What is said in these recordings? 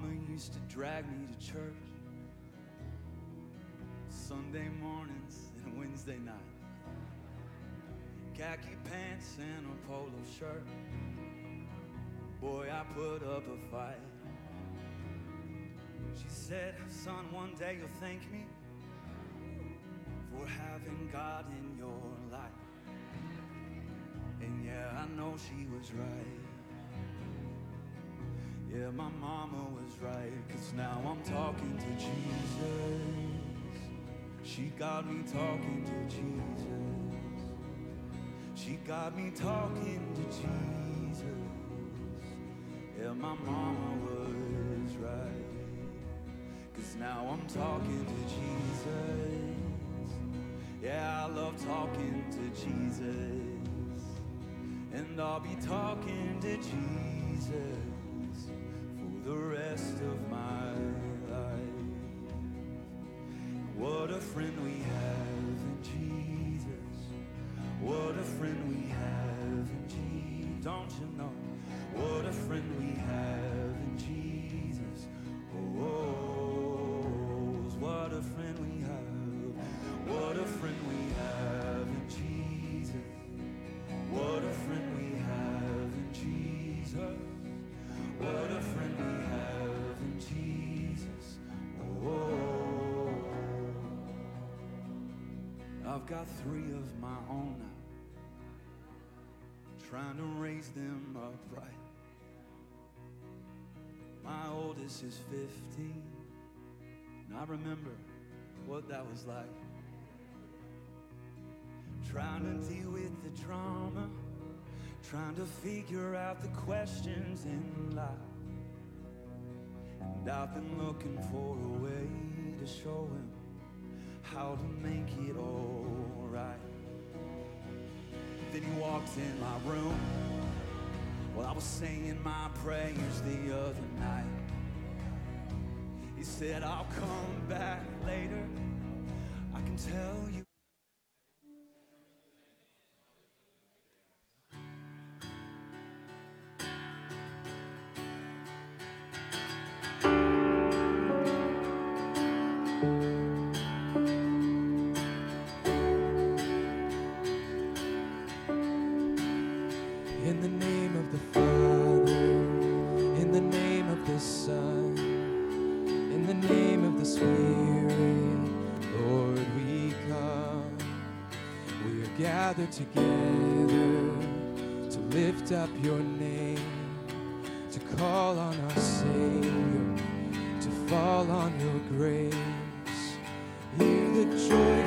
Mama used to drag me to church Sunday mornings and Wednesday night. Khaki pants and a polo shirt. Boy, I put up a fight. She said, Son, one day you'll thank me for having God in your life. And yeah, I know she was right. Yeah, my mama was right, cause now I'm talking to Jesus. She got me talking to Jesus. She got me talking to Jesus. Yeah, my mama was right. Cause now I'm talking to Jesus. Yeah, I love talking to Jesus. And I'll be talking to Jesus rest of my life. What a friend we have in Jesus. What a friend we have in Jesus. Don't you know? I've got three of my own now. Trying to raise them upright. My oldest is 15. And I remember what that was like. Trying to deal with the drama. Trying to figure out the questions in life. And I've been looking for a way to show him how to make it all right. Then he walked in my room while I was saying my prayers the other night. He said, I'll come back later. I can tell you. Name of the Father, in the name of the Son, in the name of the Spirit, Lord, we come. We are gathered together to lift up your name, to call on our Savior, to fall on your grace. Hear the joyful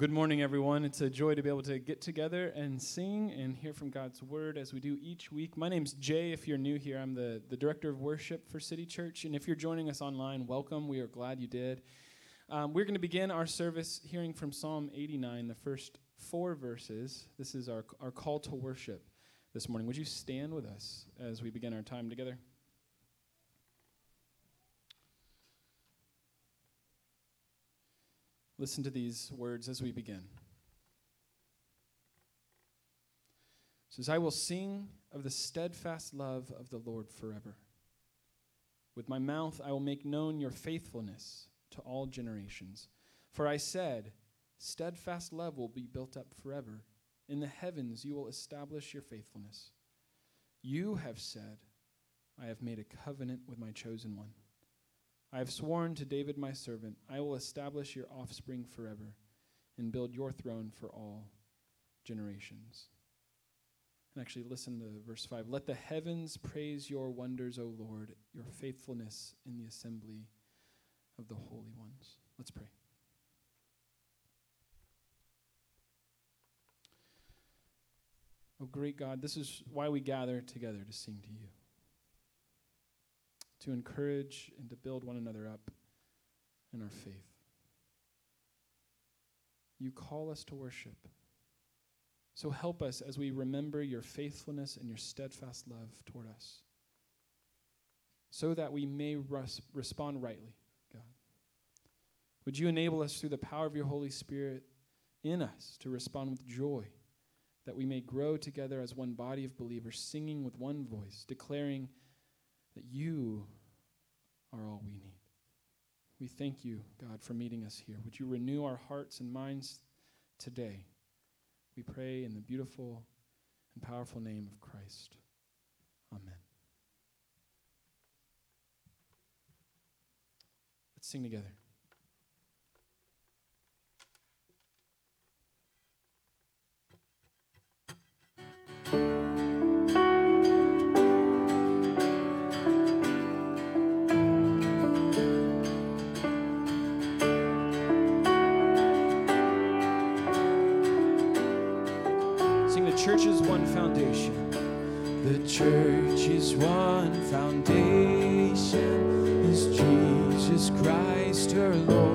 good morning, everyone. It's a joy to be able to get together and sing and hear from God's word as we do each week. My name's Jay. If you're new here, I'm the, the director of worship for City Church. And if you're joining us online, welcome. We are glad you did. Um, we're going to begin our service hearing from Psalm 89, the first four verses. This is our, our call to worship this morning. Would you stand with us as we begin our time together? Listen to these words as we begin. It says, I will sing of the steadfast love of the Lord forever. With my mouth I will make known your faithfulness to all generations. For I said, Steadfast love will be built up forever. In the heavens you will establish your faithfulness. You have said, I have made a covenant with my chosen one. I have sworn to David my servant, I will establish your offspring forever and build your throne for all generations. And actually, listen to verse 5. Let the heavens praise your wonders, O Lord, your faithfulness in the assembly of the holy ones. Let's pray. Oh, great God, this is why we gather together to sing to you to encourage and to build one another up in our faith. You call us to worship. So help us as we remember your faithfulness and your steadfast love toward us, so that we may res- respond rightly, God. Would you enable us through the power of your Holy Spirit in us to respond with joy, that we may grow together as one body of believers, singing with one voice, declaring that you are all we need. We thank you, God, for meeting us here. Would you renew our hearts and minds today? We pray in the beautiful and powerful name of Christ. Amen. Let's sing together. Church is one foundation. The church is one foundation, is Jesus Christ her Lord.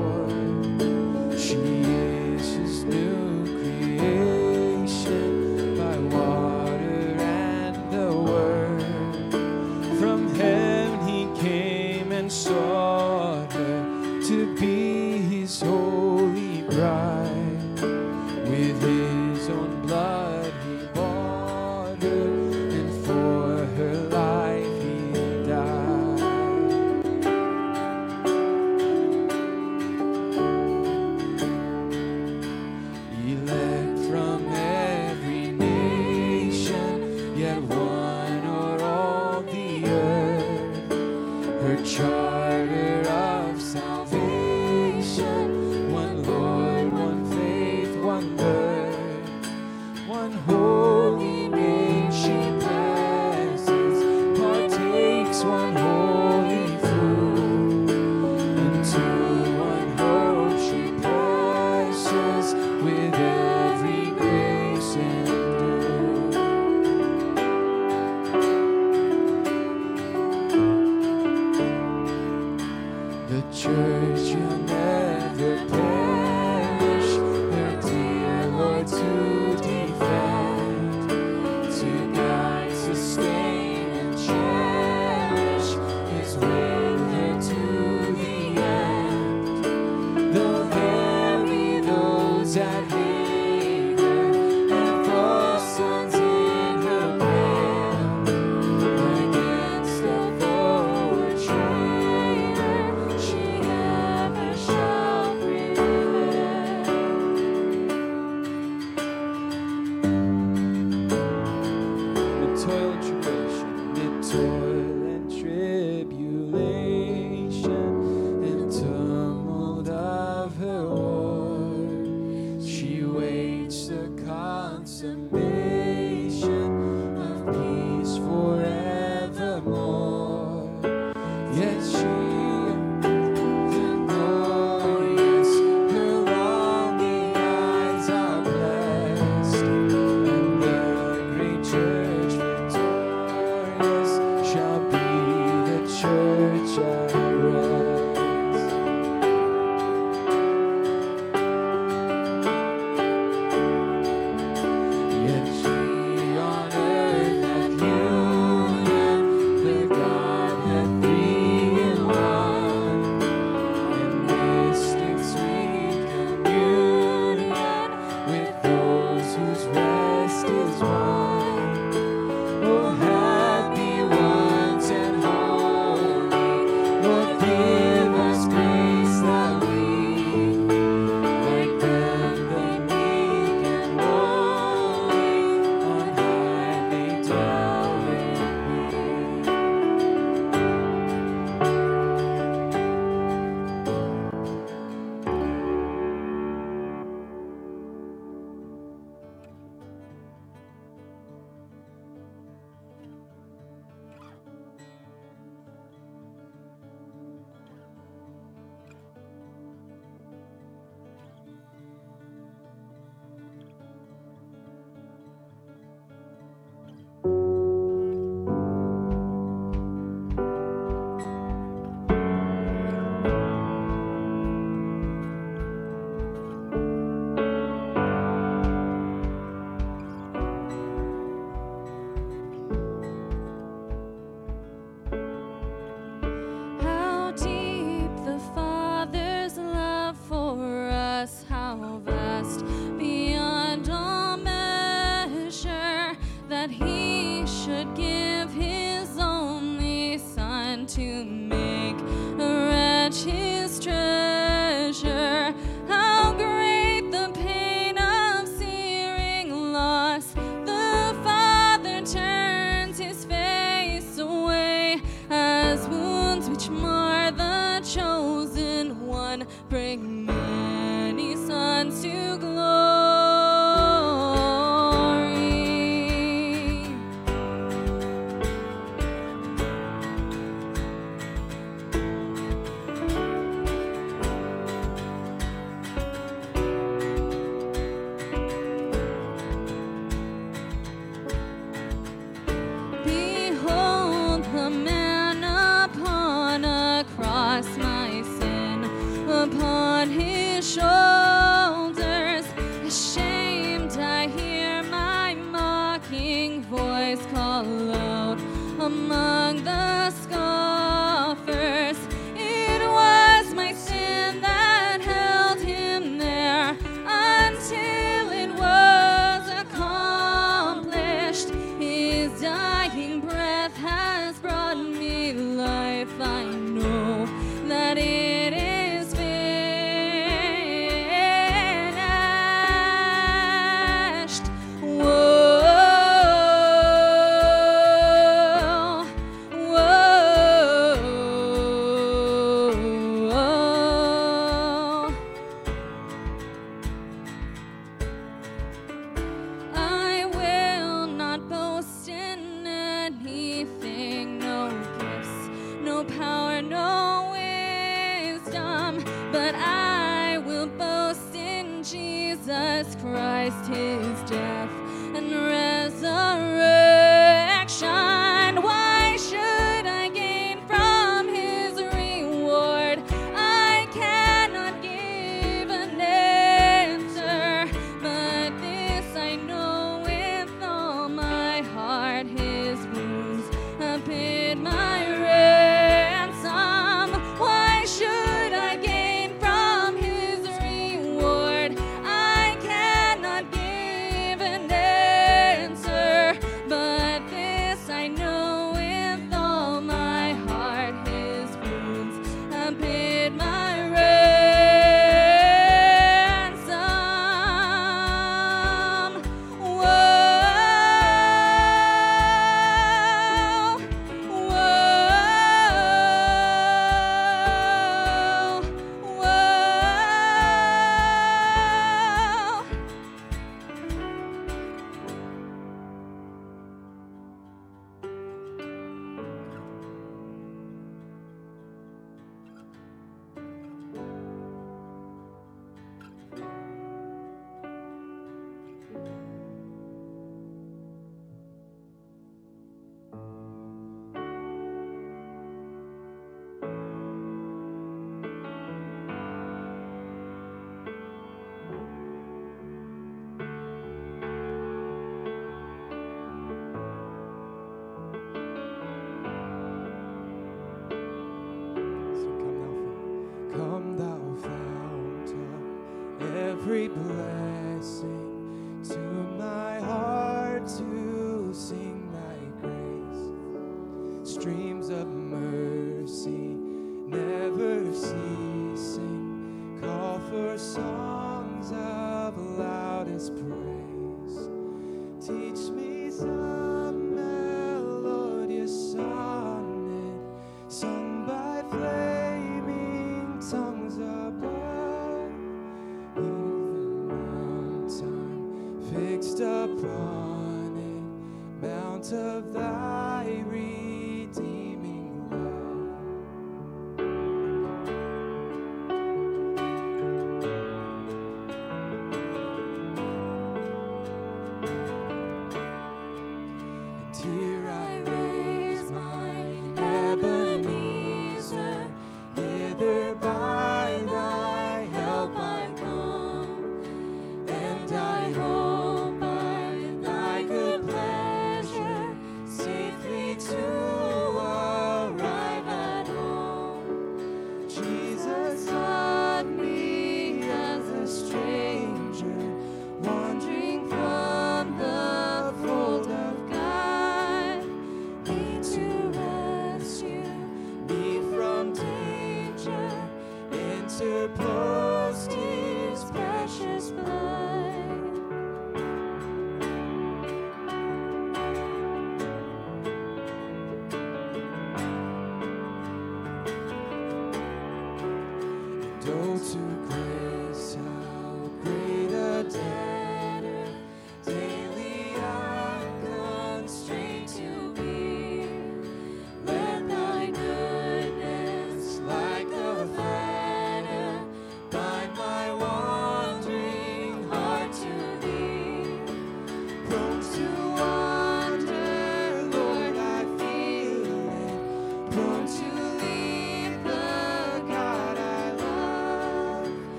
Bring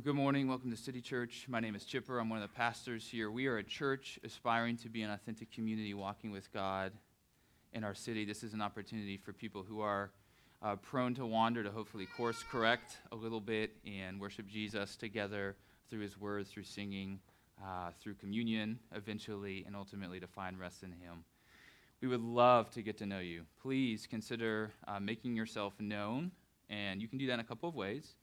Well, good morning. Welcome to City Church. My name is Chipper. I'm one of the pastors here. We are a church aspiring to be an authentic community walking with God in our city. This is an opportunity for people who are uh, prone to wander to hopefully course correct a little bit and worship Jesus together through his word, through singing, uh, through communion eventually, and ultimately to find rest in him. We would love to get to know you. Please consider uh, making yourself known, and you can do that in a couple of ways.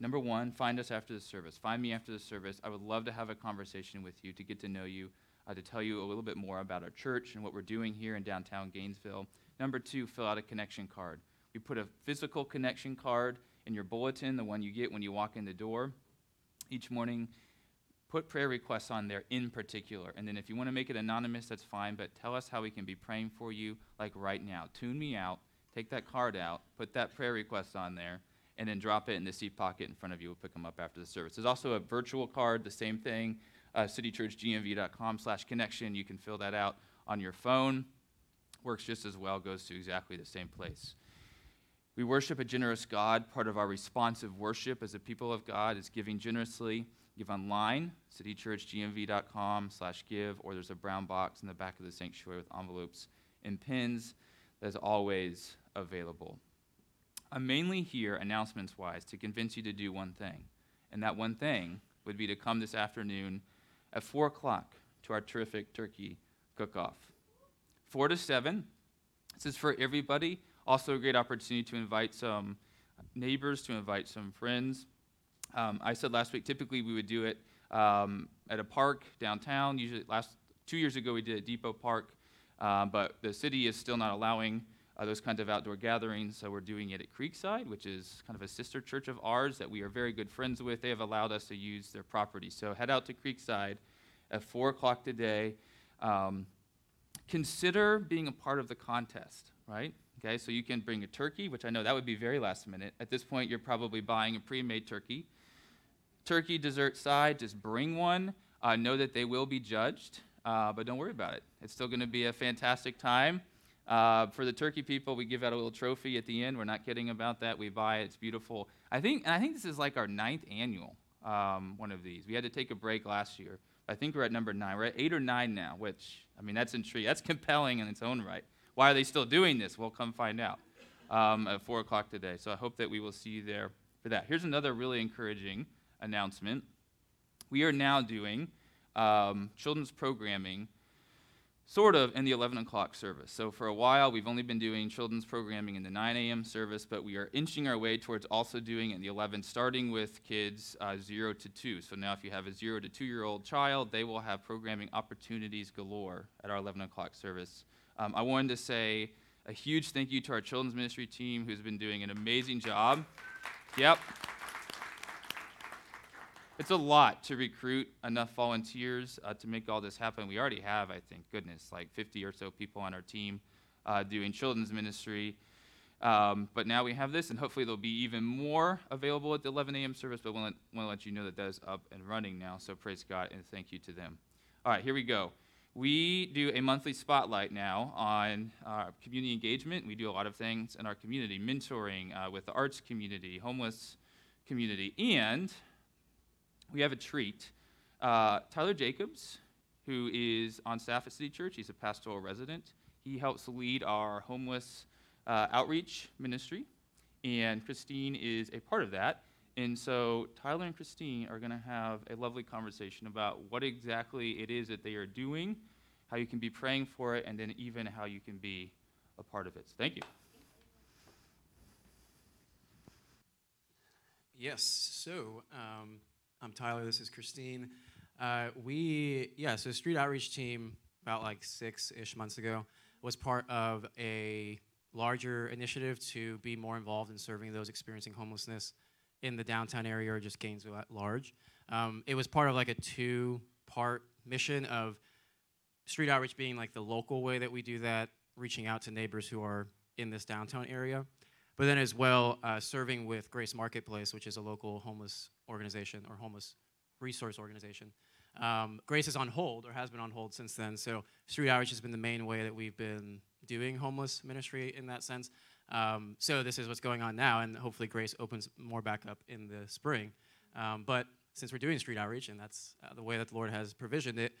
Number one, find us after the service. Find me after the service. I would love to have a conversation with you to get to know you, uh, to tell you a little bit more about our church and what we're doing here in downtown Gainesville. Number two, fill out a connection card. We put a physical connection card in your bulletin, the one you get when you walk in the door each morning. Put prayer requests on there in particular. And then if you want to make it anonymous, that's fine, but tell us how we can be praying for you, like right now. Tune me out, take that card out, put that prayer request on there, and then drop it in the seat pocket in front of you. We'll pick them up after the service. There's also a virtual card, the same thing, uh, citychurchgnv.com slash connection. You can fill that out on your phone. Works just as well, goes to exactly the same place. We worship a generous God. Part of our responsive worship as a people of God is giving generously. Give online, citychurchgnv.com slash give, or there's a brown box in the back of the sanctuary with envelopes and pins that is always available. I'm mainly here, announcements wise, to convince you to do one thing. And that one thing would be to come this afternoon at 4 o'clock to our terrific turkey cook off. 4 to 7. This is for everybody. Also, a great opportunity to invite some neighbors, to invite some friends. Um, I said last week, typically we would do it um, at a park downtown. Usually, last two years ago we did at Depot Park. Uh, but the city is still not allowing uh, those kinds of outdoor gatherings, so we're doing it at Creekside, which is kind of a sister church of ours that we are very good friends with. They have allowed us to use their property. So head out to Creekside at 4 o'clock today. Um, consider being a part of the contest, right? Okay, so you can bring a turkey, which I know that would be very last minute. At this point, you're probably buying a pre made turkey. Turkey dessert side, just bring one. Uh, know that they will be judged, uh, but don't worry about it. It's still going to be a fantastic time. Uh, for the turkey people, we give out a little trophy at the end. We're not kidding about that. We buy it. It's beautiful. I think, I think this is like our ninth annual um, one of these. We had to take a break last year. I think we're at number nine. We're at eight or nine now, which I mean that's intriguing. That's compelling in its own right. Why are they still doing this? We'll come find out um, at four o'clock today. So I hope that we will see you there for that. Here's another really encouraging announcement. We are now doing um, children's programming sort of in the 11 o'clock service. So for a while, we've only been doing children's programming in the 9 a.m. service, but we are inching our way towards also doing it in the 11, starting with kids uh, 0 to 2. So now if you have a 0 to 2 year old child, they will have programming opportunities galore at our 11 o'clock service. Um, I wanted to say a huge thank you to our children's ministry team who's been doing an amazing job. Yep. It's a lot to recruit enough volunteers uh, to make all this happen. We already have, I think, goodness, like 50 or so people on our team uh, doing children's ministry. Um, but now we have this, and hopefully there'll be even more available at the 11 a.m. service. But we want to let you know that that is up and running now. So praise God and thank you to them. All right, here we go. We do a monthly spotlight now on uh, community engagement. We do a lot of things in our community, mentoring uh, with the arts community, homeless community, and we have a treat. Uh, Tyler Jacobs, who is on staff at City Church, he's a pastoral resident. He helps lead our homeless uh, outreach ministry, and Christine is a part of that. And so Tyler and Christine are going to have a lovely conversation about what exactly it is that they are doing, how you can be praying for it, and then even how you can be a part of it. So thank you. Yes. So um, I'm Tyler. This is Christine. Uh, we yeah. So street outreach team about like six ish months ago was part of a larger initiative to be more involved in serving those experiencing homelessness in the downtown area or just Gainesville at large. Um, it was part of like a two part mission of street outreach being like the local way that we do that, reaching out to neighbors who are in this downtown area, but then as well uh, serving with Grace Marketplace, which is a local homeless organization or homeless resource organization. Um, Grace is on hold or has been on hold since then. So street outreach has been the main way that we've been doing homeless ministry in that sense. Um, so this is what's going on now, and hopefully Grace opens more back up in the spring. Um, but since we're doing street outreach, and that's uh, the way that the Lord has provisioned it,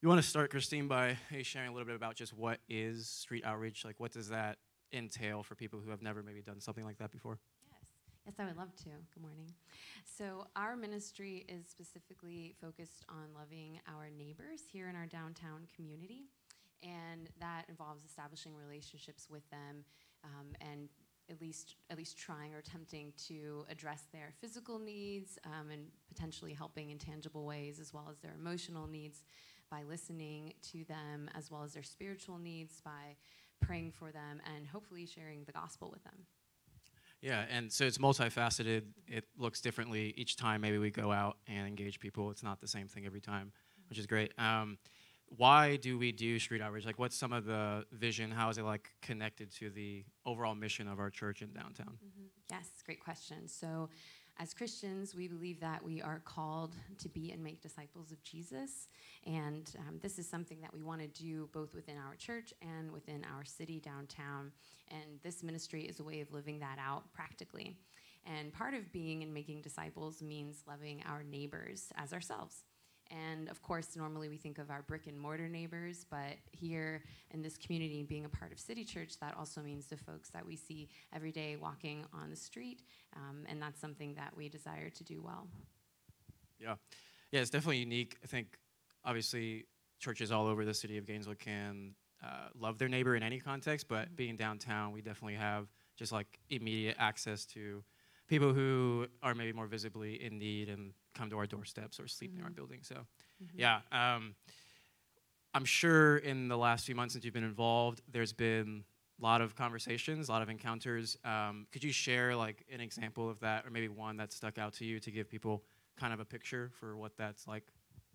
you want to start, Christine, by sharing a little bit about just what is street outreach? Like, what does that entail for people who have never maybe done something like that before? Yes, yes, I would love to. Good morning. So, our ministry is specifically focused on loving our neighbors here in our downtown community, and that involves establishing relationships with them um, and at least at least trying or attempting to address their physical needs um, and potentially helping in tangible ways as well as their emotional needs by listening to them as well as their spiritual needs by praying for them and hopefully sharing the gospel with them yeah and so it's multifaceted it looks differently each time maybe we go out and engage people it's not the same thing every time which is great um, why do we do street outreach? Like, what's some of the vision? How is it like connected to the overall mission of our church in downtown? Mm-hmm. Yes, great question. So, as Christians, we believe that we are called to be and make disciples of Jesus. And um, this is something that we want to do both within our church and within our city downtown. And this ministry is a way of living that out practically. And part of being and making disciples means loving our neighbors as ourselves. And of course, normally we think of our brick and mortar neighbors, but here in this community, being a part of City Church, that also means the folks that we see every day walking on the street. Um, and that's something that we desire to do well. Yeah. Yeah, it's definitely unique. I think, obviously, churches all over the city of Gainesville can uh, love their neighbor in any context, but mm-hmm. being downtown, we definitely have just like immediate access to people who are maybe more visibly in need and come to our doorsteps or sleep mm-hmm. in our building. So, mm-hmm. yeah. Um, I'm sure in the last few months since you've been involved, there's been a lot of conversations, a lot of encounters. Um, could you share like an example of that, or maybe one that stuck out to you to give people kind of a picture for what that's like?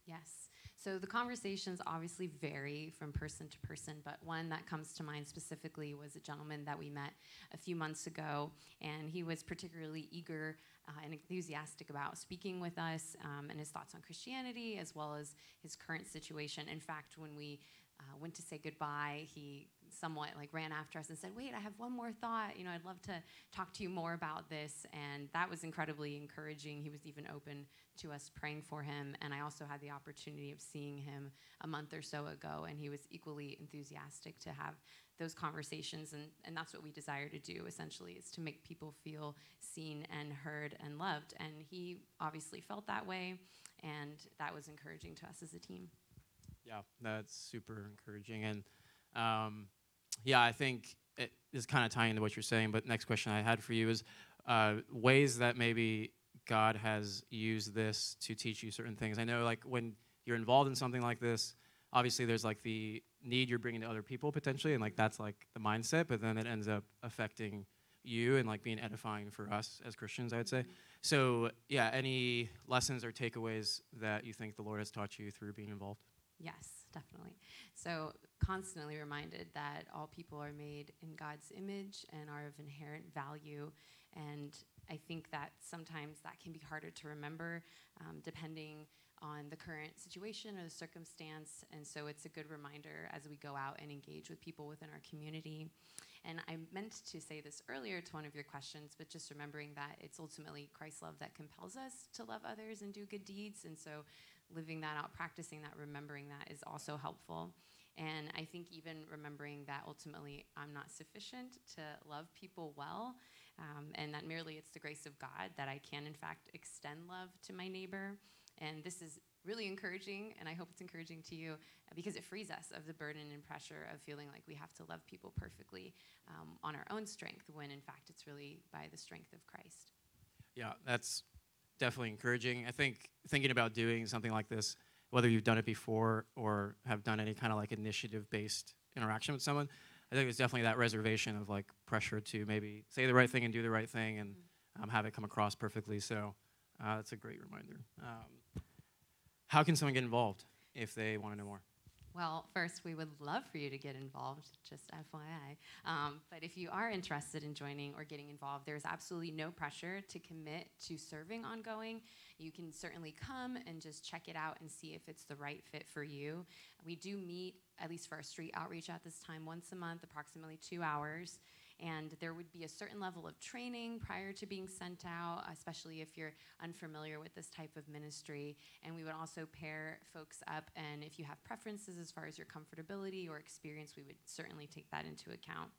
Yes. So the conversations obviously vary from person to person, but one that comes to mind specifically was a gentleman that we met a few months ago, and he was particularly eager uh, and enthusiastic about speaking with us um, and his thoughts on Christianity as well as his current situation. In fact, when we uh, went to say goodbye, he somewhat like ran after us and said, "Wait, I have one more thought. You know, I'd love to talk to you more about this." And that was incredibly encouraging. He was even open to us praying for him, and I also had the opportunity of seeing him a month or so ago, and he was equally enthusiastic to have those conversations and, and that's what we desire to do essentially is to make people feel seen and heard and loved and he obviously felt that way and that was encouraging to us as a team Yeah, that's super encouraging. And um, yeah, I think it is kind of tying into what you're saying. But next question I had for you is uh, ways that maybe God has used this to teach you certain things. I know, like when you're involved in something like this, obviously there's like the need you're bringing to other people potentially, and like that's like the mindset. But then it ends up affecting you and like being edifying for us as Christians, I'd say. So yeah, any lessons or takeaways that you think the Lord has taught you through being involved? Yes, definitely. So, constantly reminded that all people are made in God's image and are of inherent value. And I think that sometimes that can be harder to remember um, depending on the current situation or the circumstance. And so, it's a good reminder as we go out and engage with people within our community. And I meant to say this earlier to one of your questions, but just remembering that it's ultimately Christ's love that compels us to love others and do good deeds. And so, living that out, practicing that, remembering that is also helpful. And I think even remembering that ultimately I'm not sufficient to love people well, um, and that merely it's the grace of God that I can, in fact, extend love to my neighbor. And this is really encouraging, and I hope it's encouraging to you because it frees us of the burden and pressure of feeling like we have to love people perfectly um, on our own strength, when in fact it's really by the strength of Christ. Yeah, that's definitely encouraging. I think thinking about doing something like this, whether you've done it before or have done any kind of like initiative based interaction with someone, I think it's definitely that reservation of like pressure to maybe say the right thing and do the right thing and um, have it come across perfectly. So uh, that's a great reminder. Um, how can someone get involved if they want to know more? Well, first, we would love for you to get involved, just FYI. Um, but if you are interested in joining or getting involved, there's absolutely no pressure to commit to serving ongoing. You can certainly come and just check it out and see if it's the right fit for you. We do meet, at least for our street outreach at this time, once a month, approximately two hours and there would be a certain level of training prior to being sent out, especially if you're unfamiliar with this type of ministry. And we would also pair folks up, and if you have preferences as far as your comfortability or experience, we would certainly take that into account.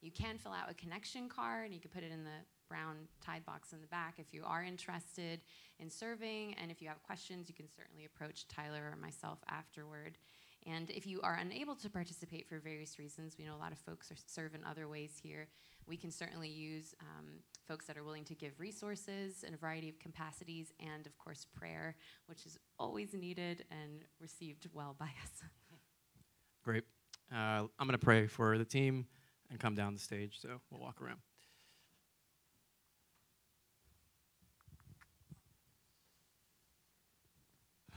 You can fill out a connection card, and you can put it in the brown tide box in the back if you are interested in serving. And if you have questions, you can certainly approach Tyler or myself afterward. And if you are unable to participate for various reasons, we know a lot of folks are serve in other ways here. We can certainly use um, folks that are willing to give resources in a variety of capacities, and of course, prayer, which is always needed and received well by us. Great. Uh, I'm going to pray for the team and come down the stage, so we'll walk around.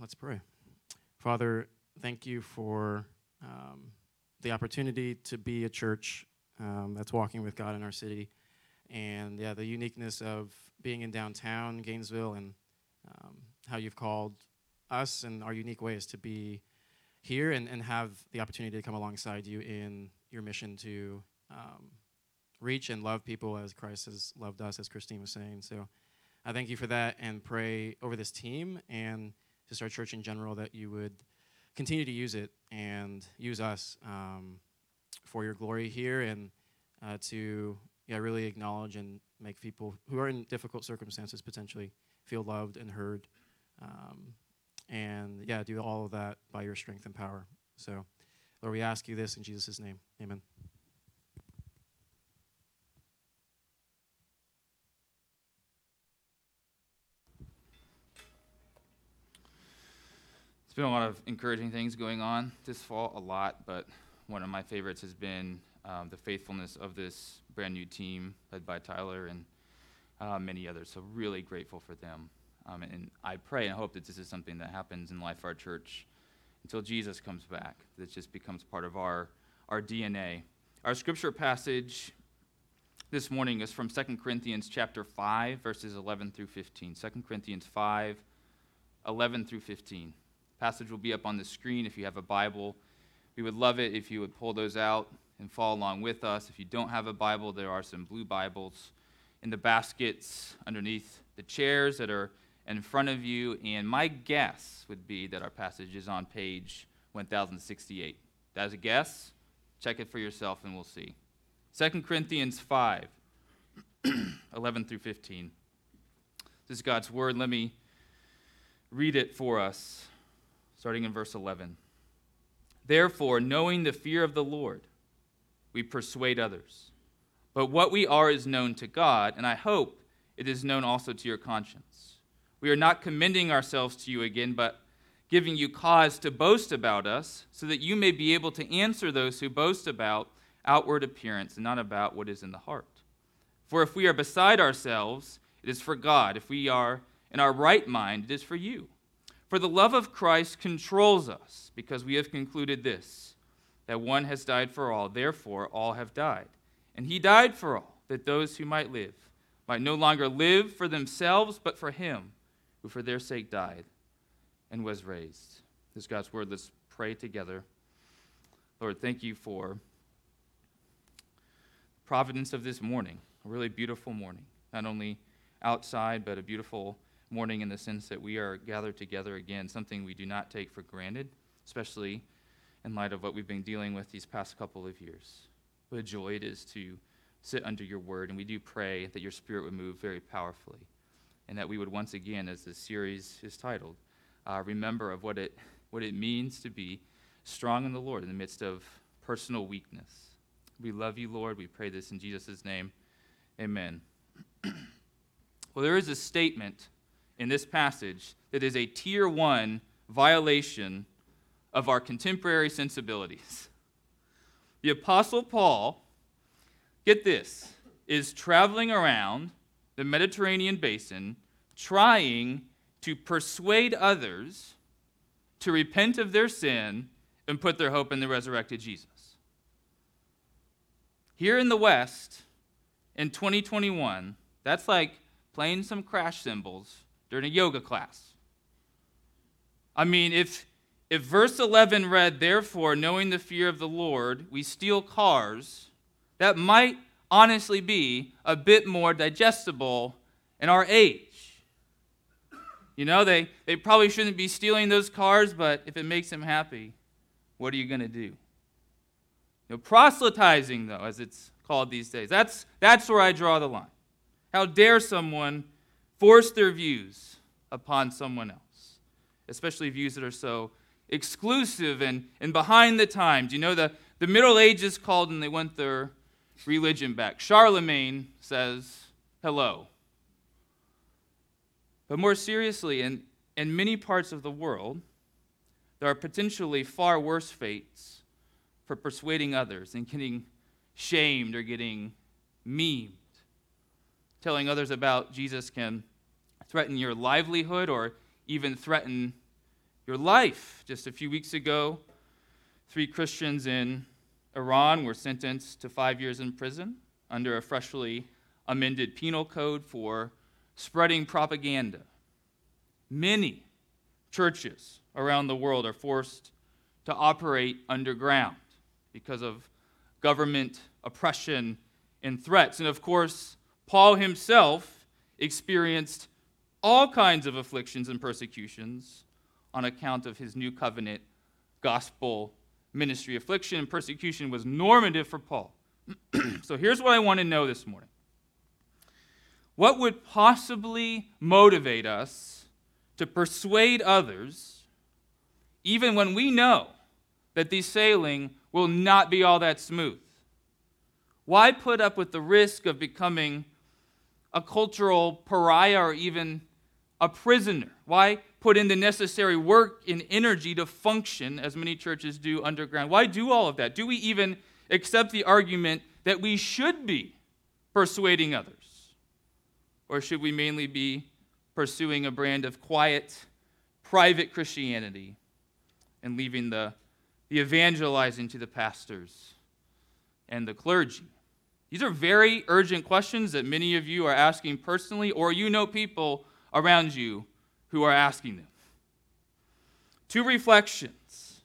Let's pray. Father, thank you for um, the opportunity to be a church um, that's walking with God in our city. And yeah, the uniqueness of being in downtown Gainesville and um, how you've called us and our unique ways to be here and, and have the opportunity to come alongside you in your mission to um, reach and love people as Christ has loved us, as Christine was saying. So I thank you for that and pray over this team and just our church in general that you would continue to use it and use us um, for your glory here and uh, to yeah, really acknowledge and make people who are in difficult circumstances potentially feel loved and heard. Um, and yeah, do all of that by your strength and power. So, Lord, we ask you this in Jesus' name. Amen. There's been a lot of encouraging things going on this fall, a lot, but one of my favorites has been um, the faithfulness of this brand new team led by Tyler and uh, many others. So, really grateful for them. Um, and I pray and hope that this is something that happens in Life Our Church until Jesus comes back, that just becomes part of our, our DNA. Our scripture passage this morning is from 2 Corinthians chapter 5, verses 11 through 15. 2 Corinthians 5, 11 through 15. Passage will be up on the screen if you have a Bible. We would love it if you would pull those out and follow along with us. If you don't have a Bible, there are some blue Bibles in the baskets underneath the chairs that are in front of you. And my guess would be that our passage is on page 1068. That's a guess. Check it for yourself and we'll see. 2 Corinthians 5, 11 through 15. This is God's word. Let me read it for us, starting in verse 11. Therefore, knowing the fear of the Lord, we persuade others. But what we are is known to God, and I hope it is known also to your conscience. We are not commending ourselves to you again, but giving you cause to boast about us, so that you may be able to answer those who boast about outward appearance and not about what is in the heart. For if we are beside ourselves, it is for God. If we are in our right mind, it is for you. For the love of Christ controls us, because we have concluded this that one has died for all, therefore all have died. And he died for all, that those who might live might no longer live for themselves, but for him who for their sake died and was raised. This is God's word. Let's pray together. Lord, thank you for providence of this morning, a really beautiful morning, not only outside, but a beautiful morning in the sense that we are gathered together again, something we do not take for granted, especially in light of what we've been dealing with these past couple of years. What a joy it is to sit under your word, and we do pray that your spirit would move very powerfully, and that we would once again, as this series is titled, uh, remember of what it, what it means to be strong in the Lord in the midst of personal weakness. We love you, Lord. We pray this in Jesus' name. Amen. well, there is a statement in this passage that is a tier one violation of our contemporary sensibilities. The Apostle Paul, get this, is traveling around the Mediterranean basin trying to persuade others to repent of their sin and put their hope in the resurrected Jesus. Here in the West, in 2021, that's like playing some crash cymbals during a yoga class. I mean, if, if verse 11 read, Therefore, knowing the fear of the Lord, we steal cars, that might honestly be a bit more digestible in our age. You know, they, they probably shouldn't be stealing those cars, but if it makes them happy, what are you going to do? You know, proselytizing, though, as it's called these days, that's, that's where I draw the line. How dare someone force their views upon someone else, especially views that are so exclusive and, and behind the times. You know, the, the Middle Ages called and they want their religion back. Charlemagne says, hello. But more seriously, in, in many parts of the world, there are potentially far worse fates for persuading others and getting shamed or getting memed. Telling others about Jesus can threaten your livelihood or even threaten your life. Just a few weeks ago, three Christians in Iran were sentenced to five years in prison under a freshly amended penal code for spreading propaganda. Many churches around the world are forced to operate underground because of government oppression and threats. And of course, Paul himself experienced all kinds of afflictions and persecutions on account of his new covenant gospel ministry. Affliction and persecution was normative for Paul. so here's what I want to know this morning What would possibly motivate us to persuade others, even when we know that the sailing will not be all that smooth? Why put up with the risk of becoming a cultural pariah or even a prisoner? Why put in the necessary work and energy to function as many churches do underground? Why do all of that? Do we even accept the argument that we should be persuading others? Or should we mainly be pursuing a brand of quiet, private Christianity and leaving the, the evangelizing to the pastors and the clergy? These are very urgent questions that many of you are asking personally, or you know people around you who are asking them. Two reflections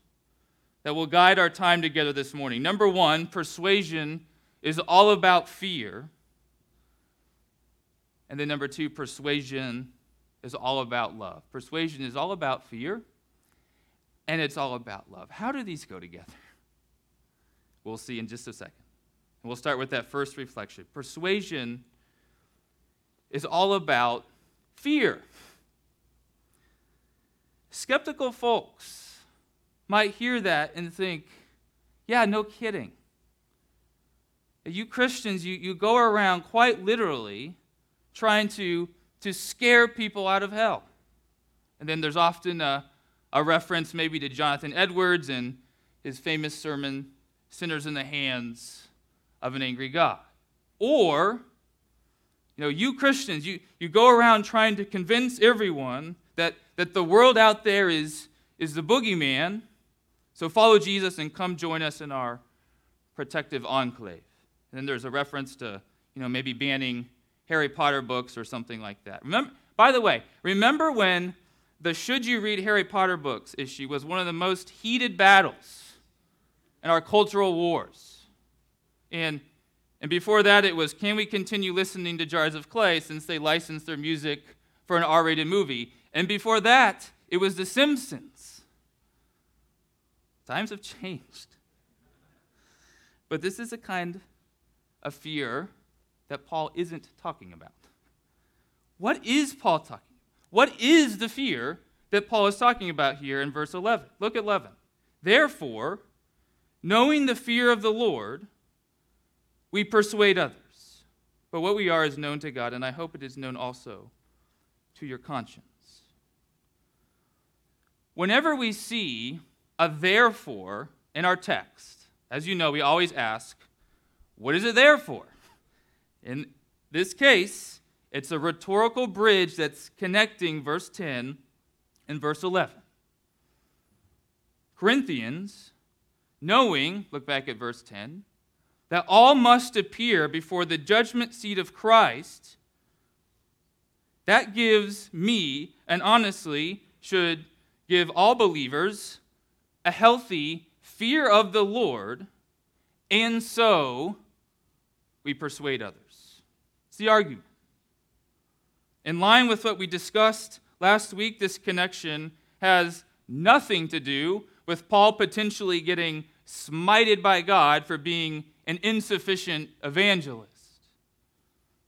that will guide our time together this morning. Number one, persuasion is all about fear. And then number two, persuasion is all about love. Persuasion is all about fear, and it's all about love. How do these go together? We'll see in just a second. And we'll start with that first reflection. Persuasion is all about fear. Skeptical folks might hear that and think, yeah, no kidding. You Christians, you, you go around quite literally trying to, to scare people out of hell. And then there's often a, a reference maybe to Jonathan Edwards and his famous sermon, Sinners in the Hands of an Angry God. Or, you know, you Christians, you, you go around trying to convince everyone that, that the world out there is, is the boogeyman. So follow Jesus and come join us in our protective enclave. And then there's a reference to, you know, maybe banning Harry Potter books or something like that. Remember, by the way, remember when the Should You Read Harry Potter Books issue was one of the most heated battles in our cultural wars? And, and before that, it was Can we continue listening to Jars of Clay since they licensed their music for an R rated movie? And before that, it was The Simpsons. Times have changed. But this is a kind of fear that Paul isn't talking about. What is Paul talking? What is the fear that Paul is talking about here in verse 11? Look at 11. Therefore, knowing the fear of the Lord, we persuade others. But what we are is known to God, and I hope it is known also to your conscience. Whenever we see a therefore in our text, as you know, we always ask, what is it there for? In this case, it's a rhetorical bridge that's connecting verse 10 and verse 11. Corinthians, knowing, look back at verse 10, that all must appear before the judgment seat of Christ, that gives me, and honestly should give all believers, a healthy fear of the Lord, and so we persuade others It's the argument. In line with what we discussed last week, this connection has nothing to do with Paul potentially getting smited by God for being an insufficient evangelist.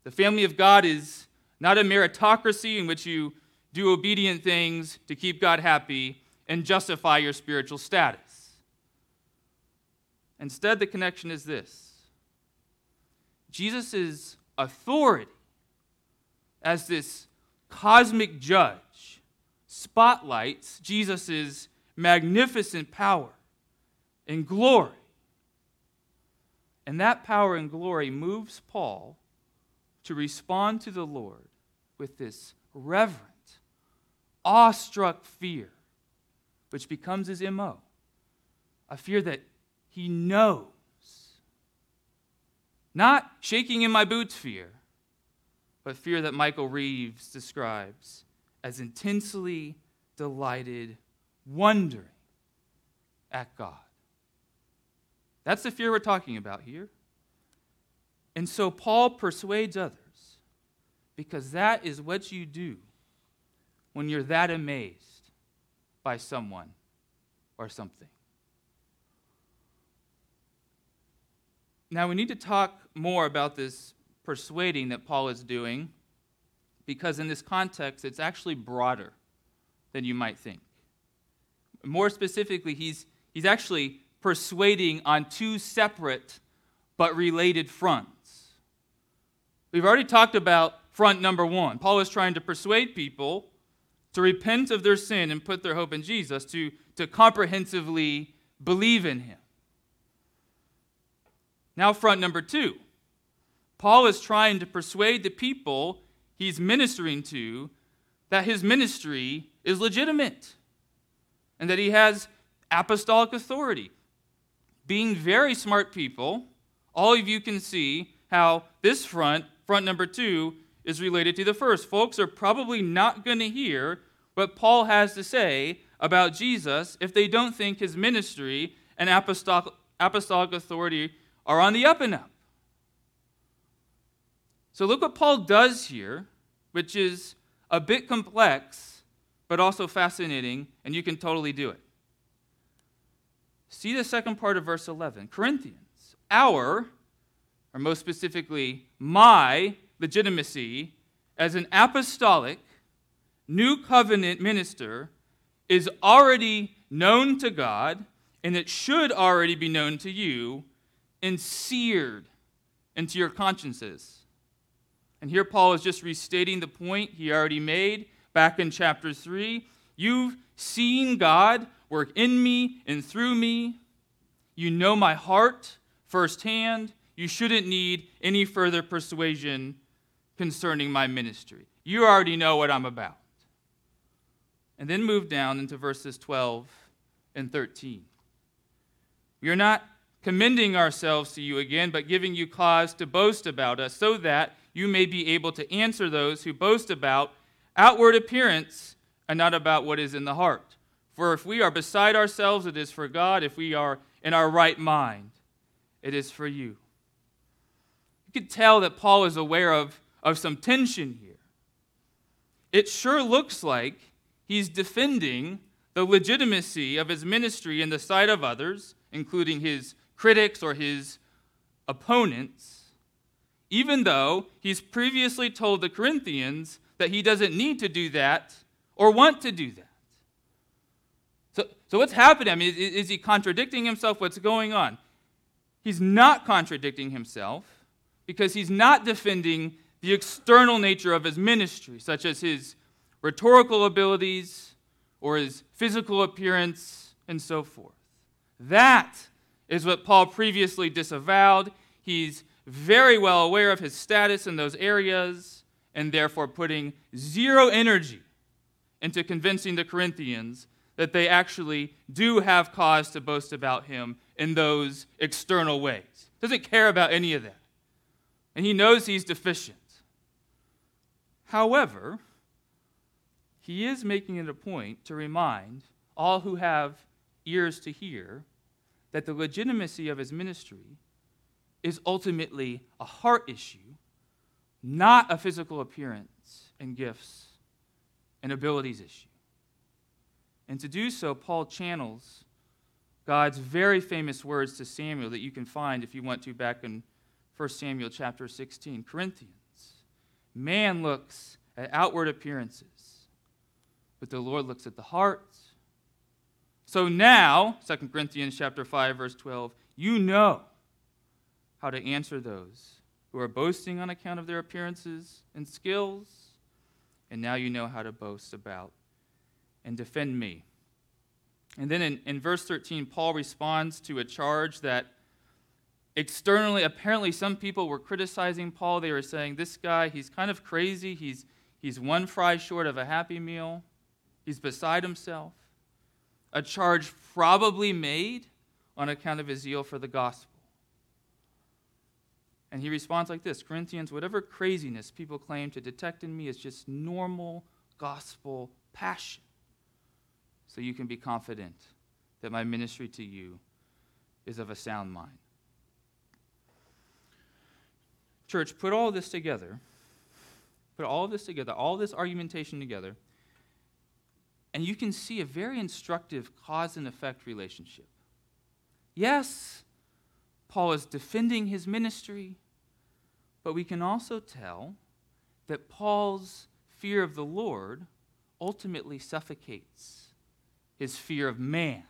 The family of God is not a meritocracy in which you do obedient things to keep God happy and justify your spiritual status. Instead, the connection is this Jesus authority as this cosmic judge spotlights Jesus' magnificent power and glory. And that power and glory moves Paul to respond to the Lord with this reverent, awestruck fear, which becomes his MO. A fear that he knows not shaking in my boots fear, but fear that Michael Reeves describes as intensely delighted wondering at God. That's the fear we're talking about here. And so Paul persuades others because that is what you do when you're that amazed by someone or something. Now, we need to talk more about this persuading that Paul is doing because, in this context, it's actually broader than you might think. More specifically, he's, he's actually persuading on two separate but related fronts. We've already talked about front number one. Paul is trying to persuade people to repent of their sin and put their hope in Jesus, to, to comprehensively believe in him. Now, front number two Paul is trying to persuade the people he's ministering to that his ministry is legitimate and that he has apostolic authority. Being very smart people, all of you can see how this front, front number two, is related to the first. Folks are probably not going to hear what Paul has to say about Jesus if they don't think his ministry and apostolic, apostolic authority are on the up and up. So look what Paul does here, which is a bit complex, but also fascinating, and you can totally do it. See the second part of verse 11 Corinthians, our, or most specifically, my legitimacy as an apostolic, new covenant minister is already known to God, and it should already be known to you and seared into your consciences. And here Paul is just restating the point he already made back in chapter 3. You've seen God work in me and through me. You know my heart firsthand. You shouldn't need any further persuasion concerning my ministry. You already know what I'm about. And then move down into verses 12 and 13. We are not commending ourselves to you again, but giving you cause to boast about us, so that you may be able to answer those who boast about outward appearance and not about what is in the heart. For if we are beside ourselves, it is for God. If we are in our right mind, it is for you. You could tell that Paul is aware of of some tension here. It sure looks like he's defending the legitimacy of his ministry in the sight of others, including his critics or his opponents, even though he's previously told the Corinthians that he doesn't need to do that or want to do that. So, so what's happening? I mean, is, is he contradicting himself? What's going on? He's not contradicting himself because he's not defending the external nature of his ministry, such as his rhetorical abilities or his physical appearance and so forth. That is what Paul previously disavowed. He's very well aware of his status in those areas and therefore putting zero energy into convincing the Corinthians that they actually do have cause to boast about him in those external ways. Doesn't care about any of that. And he knows he's deficient. However, he is making it a point to remind all who have ears to hear that the legitimacy of his ministry is ultimately a heart issue, not a physical appearance and gifts and abilities issue. And to do so, Paul channels God's very famous words to Samuel that you can find if you want to back in 1 Samuel chapter 16. Corinthians Man looks at outward appearances, but the Lord looks at the heart. So now, 2 Corinthians chapter 5 verse 12, you know how to answer those who are boasting on account of their appearances and skills, and now you know how to boast about and defend me. And then in, in verse 13, Paul responds to a charge that externally, apparently, some people were criticizing Paul. They were saying, This guy, he's kind of crazy. He's, he's one fry short of a happy meal. He's beside himself. A charge probably made on account of his zeal for the gospel. And he responds like this Corinthians, whatever craziness people claim to detect in me is just normal gospel passion. So you can be confident that my ministry to you is of a sound mind. Church, put all this together, put all of this together, all this argumentation together, and you can see a very instructive cause and effect relationship. Yes, Paul is defending his ministry, but we can also tell that Paul's fear of the Lord ultimately suffocates his fear of man.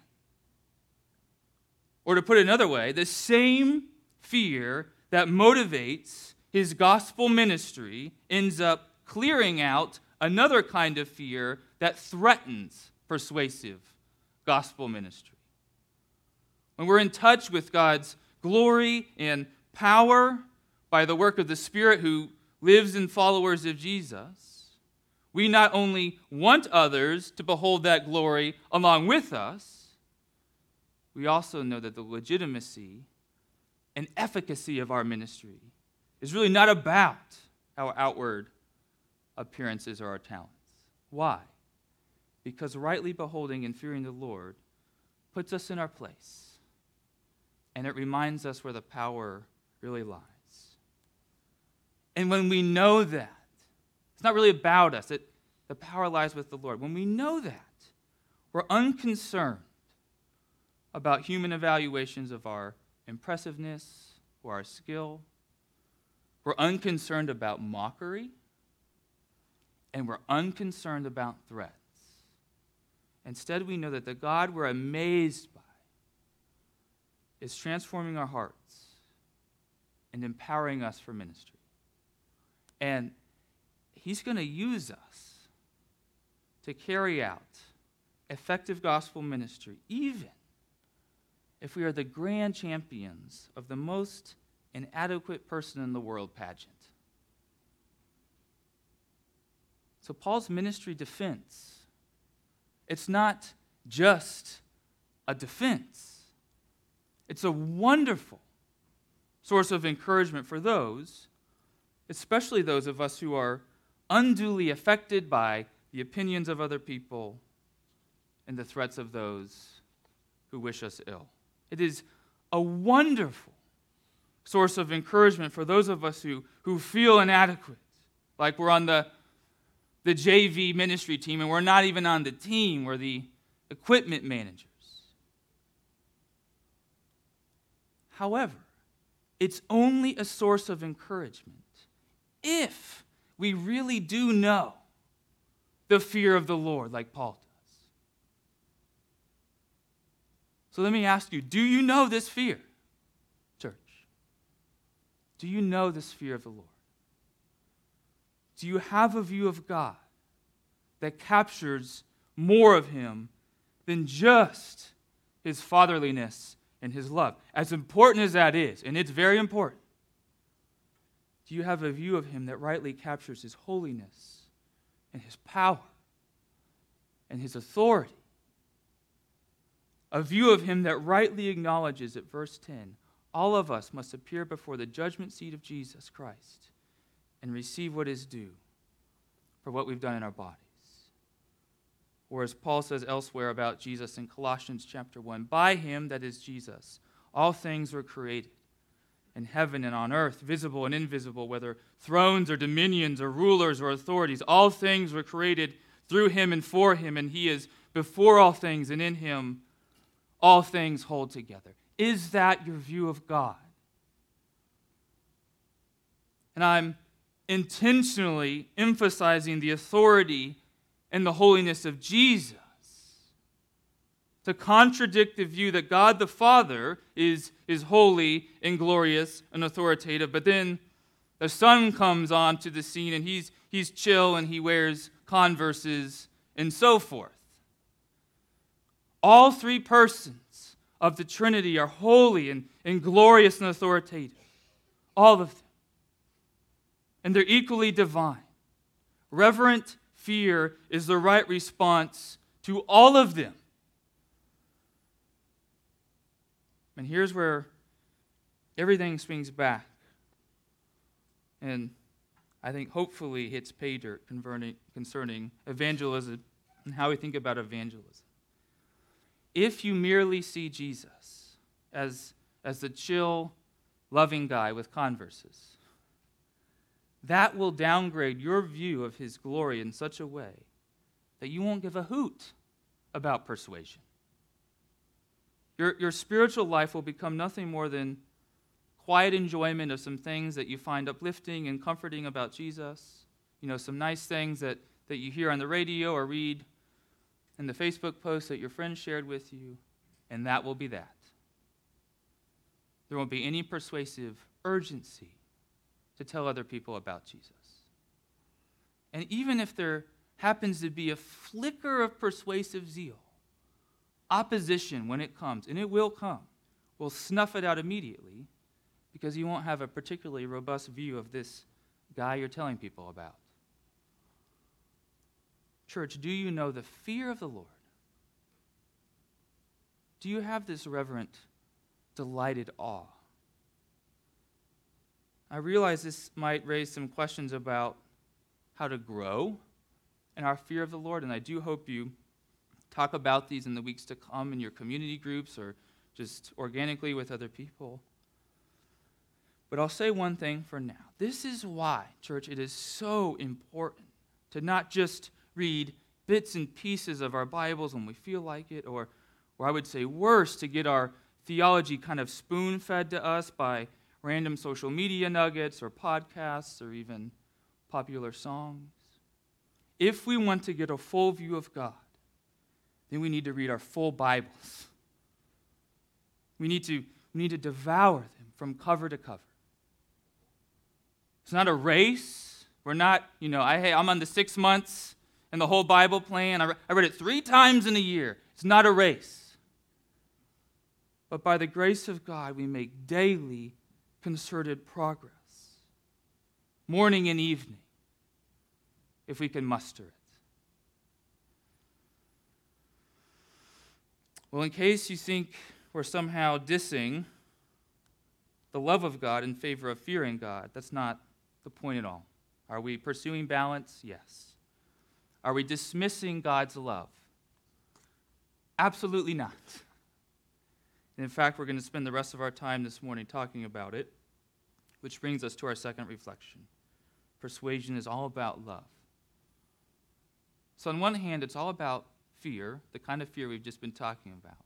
Or to put it another way, the same fear that motivates his gospel ministry ends up clearing out another kind of fear that threatens persuasive gospel ministry. When we're in touch with God's glory and power by the work of the Spirit who lives in followers of Jesus, we not only want others to behold that glory along with us, we also know that the legitimacy and efficacy of our ministry is really not about our outward appearances or our talents. Why? Because rightly beholding and fearing the Lord puts us in our place, and it reminds us where the power really lies. And when we know that, it's not really about us, it, the power lies with the Lord. When we know that, we're unconcerned about human evaluations of our impressiveness or our skill. We're unconcerned about mockery, and we're unconcerned about threats. Instead, we know that the God we're amazed by is transforming our hearts and empowering us for ministry. And He's going to use us to carry out effective gospel ministry, even if we are the grand champions of the most inadequate person in the world pageant. So, Paul's ministry defense, it's not just a defense, it's a wonderful source of encouragement for those, especially those of us who are unduly affected by the opinions of other people and the threats of those who wish us ill. It is a wonderful source of encouragement for those of us who, who feel inadequate, like we're on the, the JV ministry team and we're not even on the team, we're the equipment managers. However, it's only a source of encouragement if we really do know the fear of the Lord, like Paul does. So let me ask you do you know this fear, church? Do you know this fear of the Lord? Do you have a view of God that captures more of Him than just His fatherliness and His love? As important as that is, and it's very important, do you have a view of Him that rightly captures His holiness and His power and His authority? A view of Him that rightly acknowledges at verse 10 all of us must appear before the judgment seat of Jesus Christ and receive what is due for what we've done in our bodies. Or as Paul says elsewhere about Jesus in Colossians chapter 1 by him, that is Jesus, all things were created in heaven and on earth, visible and invisible, whether thrones or dominions or rulers or authorities, all things were created through him and for him, and he is before all things, and in him all things hold together. Is that your view of God? And I'm intentionally emphasizing the authority and the holiness of Jesus to contradict the view that God the Father is, is holy and glorious and authoritative, but then the Son comes onto the scene and he's, he's chill and he wears converses and so forth. All three persons of the Trinity are holy and, and glorious and authoritative. All of them. And they're equally divine. Reverent fear is the right response to all of them. And here's where everything swings back. And I think hopefully hits pay dirt concerning evangelism and how we think about evangelism. If you merely see Jesus as, as the chill, loving guy with converses, that will downgrade your view of his glory in such a way that you won't give a hoot about persuasion. Your, your spiritual life will become nothing more than quiet enjoyment of some things that you find uplifting and comforting about Jesus. You know, some nice things that, that you hear on the radio or read in the Facebook post that your friends shared with you, and that will be that. There won't be any persuasive urgency to tell other people about Jesus. And even if there happens to be a flicker of persuasive zeal, opposition when it comes, and it will come, will snuff it out immediately because you won't have a particularly robust view of this guy you're telling people about. Church, do you know the fear of the Lord? Do you have this reverent, delighted awe? I realize this might raise some questions about how to grow in our fear of the Lord, and I do hope you talk about these in the weeks to come in your community groups or just organically with other people. But I'll say one thing for now. This is why, church, it is so important to not just read bits and pieces of our Bibles when we feel like it, or, or I would say worse, to get our theology kind of spoon fed to us by random social media nuggets or podcasts or even popular songs. If we want to get a full view of God, then we need to read our full Bibles. We need to, we need to devour them from cover to cover. It's not a race. We're not, you know, I, hey, I'm on the six months and the whole Bible plan. I, re- I read it three times in a year. It's not a race. But by the grace of God, we make daily concerted progress, morning and evening, if we can muster it. Well, in case you think we're somehow dissing the love of God in favor of fearing God, that's not the point at all. Are we pursuing balance? Yes. Are we dismissing God's love? Absolutely not. And in fact, we're going to spend the rest of our time this morning talking about it, which brings us to our second reflection. Persuasion is all about love. So, on one hand, it's all about fear, the kind of fear we've just been talking about.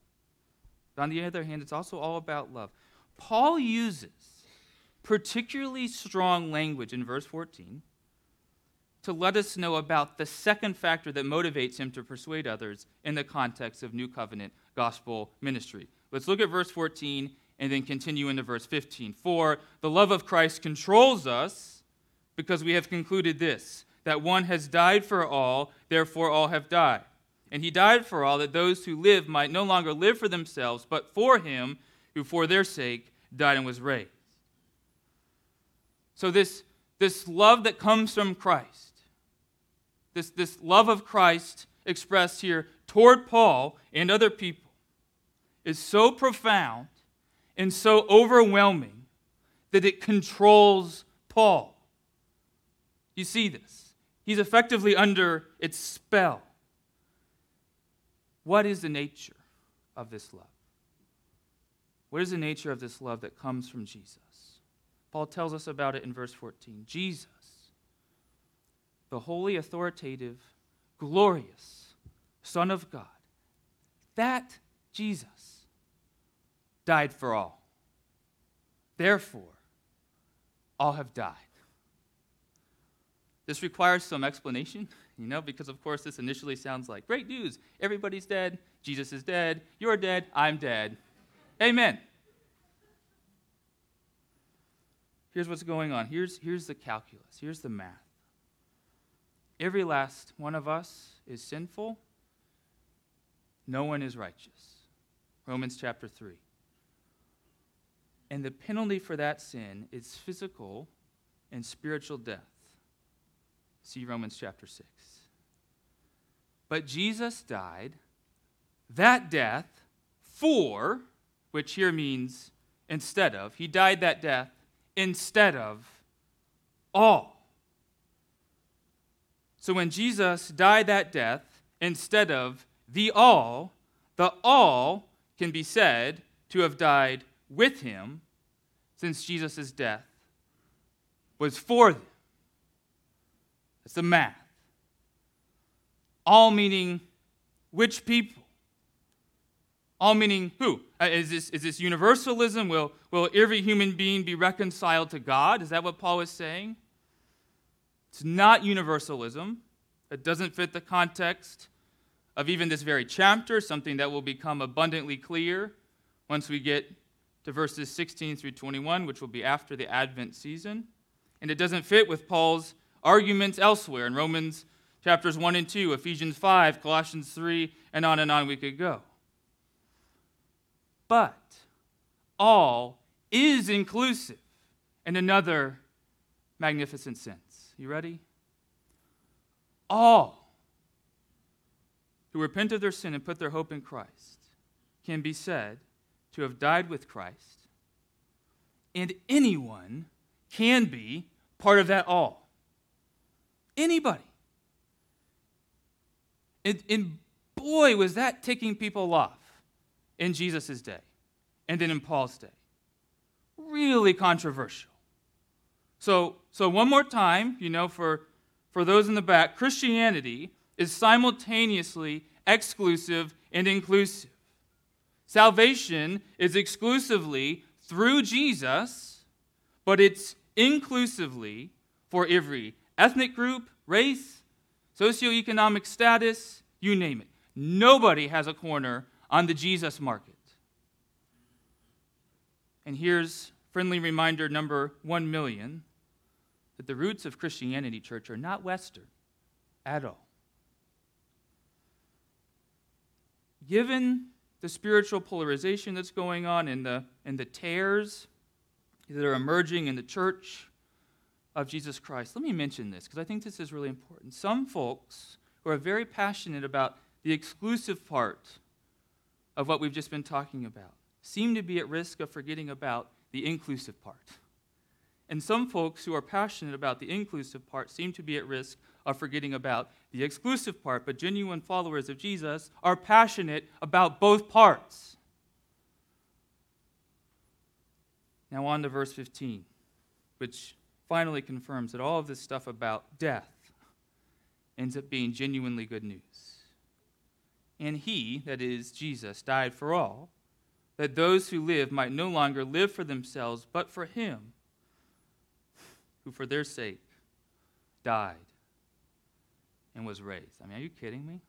But on the other hand, it's also all about love. Paul uses particularly strong language in verse 14 to let us know about the second factor that motivates him to persuade others in the context of New Covenant gospel ministry. Let's look at verse 14 and then continue into verse 15. For the love of Christ controls us because we have concluded this that one has died for all, therefore all have died. And he died for all, that those who live might no longer live for themselves, but for him who for their sake died and was raised. So, this, this love that comes from Christ, this, this love of Christ expressed here toward Paul and other people, is so profound and so overwhelming that it controls Paul. You see this? He's effectively under its spell. What is the nature of this love? What is the nature of this love that comes from Jesus? Paul tells us about it in verse 14. Jesus, the holy, authoritative, glorious Son of God, that Jesus died for all. Therefore, all have died. This requires some explanation, you know, because of course this initially sounds like great news. Everybody's dead. Jesus is dead. You're dead. I'm dead. Amen. Here's what's going on. Here's, here's the calculus. Here's the math. Every last one of us is sinful. No one is righteous. Romans chapter 3. And the penalty for that sin is physical and spiritual death. See Romans chapter 6. But Jesus died that death for, which here means instead of, he died that death instead of all. So when Jesus died that death instead of the all, the all can be said to have died with him since Jesus' death was for them. That's the math. All meaning which people? All meaning who? Uh, this, is this universalism? Will, will every human being be reconciled to God? Is that what Paul is saying? It's not universalism. It doesn't fit the context of even this very chapter, something that will become abundantly clear once we get to verses 16 through 21, which will be after the Advent season. And it doesn't fit with Paul's arguments elsewhere in Romans chapters 1 and 2, Ephesians 5, Colossians 3, and on and on we could go. But all is inclusive in another magnificent sense. You ready? All who repent of their sin and put their hope in Christ can be said to have died with Christ, and anyone can be part of that all. Anybody. And, and boy, was that ticking people off in Jesus' day and then in Paul's day. Really controversial. So, so one more time, you know, for, for those in the back, Christianity is simultaneously exclusive and inclusive. Salvation is exclusively through Jesus, but it's inclusively for every ethnic group, race, socioeconomic status, you name it. Nobody has a corner on the Jesus market. And here's friendly reminder number 1 million that the roots of Christianity, church, are not Western at all. Given the spiritual polarization that's going on and the, and the tears that are emerging in the church of Jesus Christ, let me mention this because I think this is really important. Some folks who are very passionate about the exclusive part of what we've just been talking about seem to be at risk of forgetting about the inclusive part. And some folks who are passionate about the inclusive part seem to be at risk of forgetting about the exclusive part. But genuine followers of Jesus are passionate about both parts. Now, on to verse 15, which finally confirms that all of this stuff about death ends up being genuinely good news. And he, that is Jesus, died for all, that those who live might no longer live for themselves, but for him who for their sake died and was raised. I mean, are you kidding me?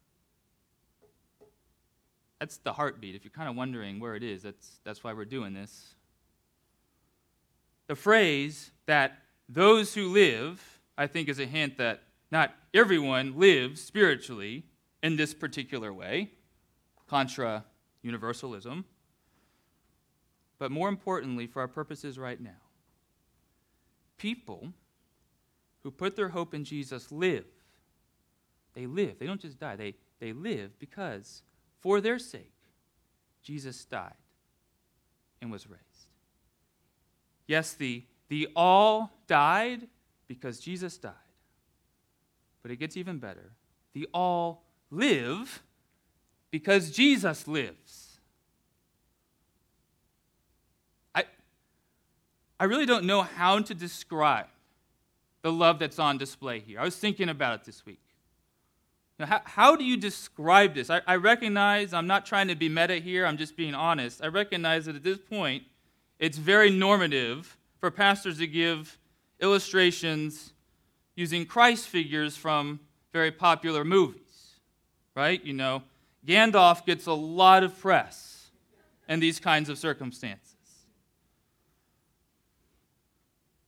That's the heartbeat. If you're kind of wondering where it is, that's, that's why we're doing this. The phrase that those who live, I think, is a hint that not everyone lives spiritually in this particular way, contra universalism. But more importantly, for our purposes right now, people who put their hope in Jesus live. They live. They don't just die, they, they live because for their sake, Jesus died and was raised. Yes, the, the all died because Jesus died. But it gets even better. The all live because Jesus lives. I, I really don't know how to describe the love that's on display here. I was thinking about it this week. Now, how, how do you describe this? I, I recognize I'm not trying to be meta here, I'm just being honest. I recognize that at this point, it's very normative for pastors to give illustrations using Christ figures from very popular movies, right? You know, Gandalf gets a lot of press in these kinds of circumstances.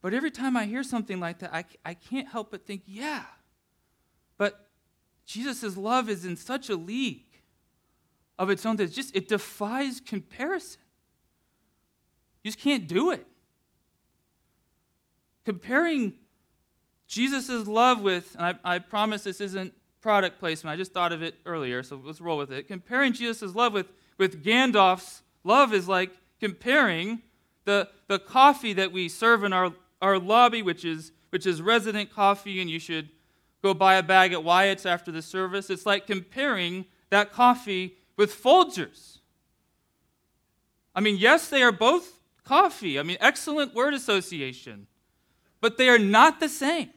But every time I hear something like that, I, I can't help but think, yeah, but Jesus' love is in such a league of its own that it's just it defies comparison. You just can't do it. Comparing Jesus' love with, and I, I promise this isn't product placement, I just thought of it earlier, so let's roll with it. Comparing Jesus' love with, with Gandalf's love is like comparing the, the coffee that we serve in our, our lobby, which is, which is resident coffee, and you should go buy a bag at Wyatt's after the service. It's like comparing that coffee with Folgers. I mean, yes, they are both coffee. I mean, excellent word association, but they are not the same.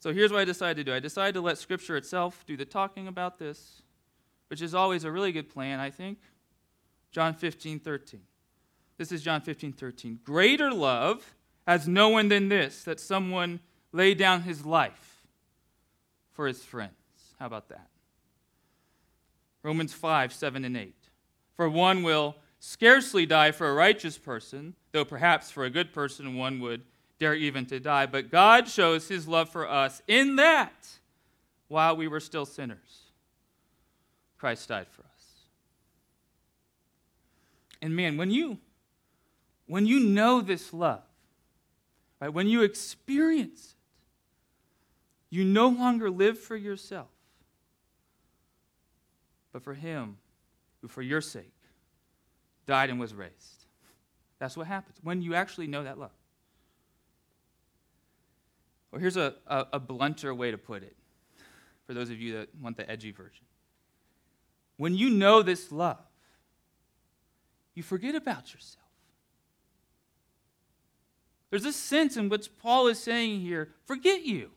So here's what I decided to do I decided to let Scripture itself do the talking about this, which is always a really good plan, I think. John 15, 13. This is John 15, 13. Greater love has no one than this, that someone lay down his life for his friends. How about that? Romans 5, 7, and 8. For one will scarcely die for a righteous person, though perhaps for a good person one would dare even to die. But God shows his love for us in that while we were still sinners, Christ died for us. And man, when you when you know this love, right, when you experience it, you no longer live for yourself, but for him who for your sake died and was raised. That's what happens when you actually know that love. Well, here's a, a, a blunter way to put it for those of you that want the edgy version. When you know this love, you forget about yourself. There's a sense in which Paul is saying here forget you.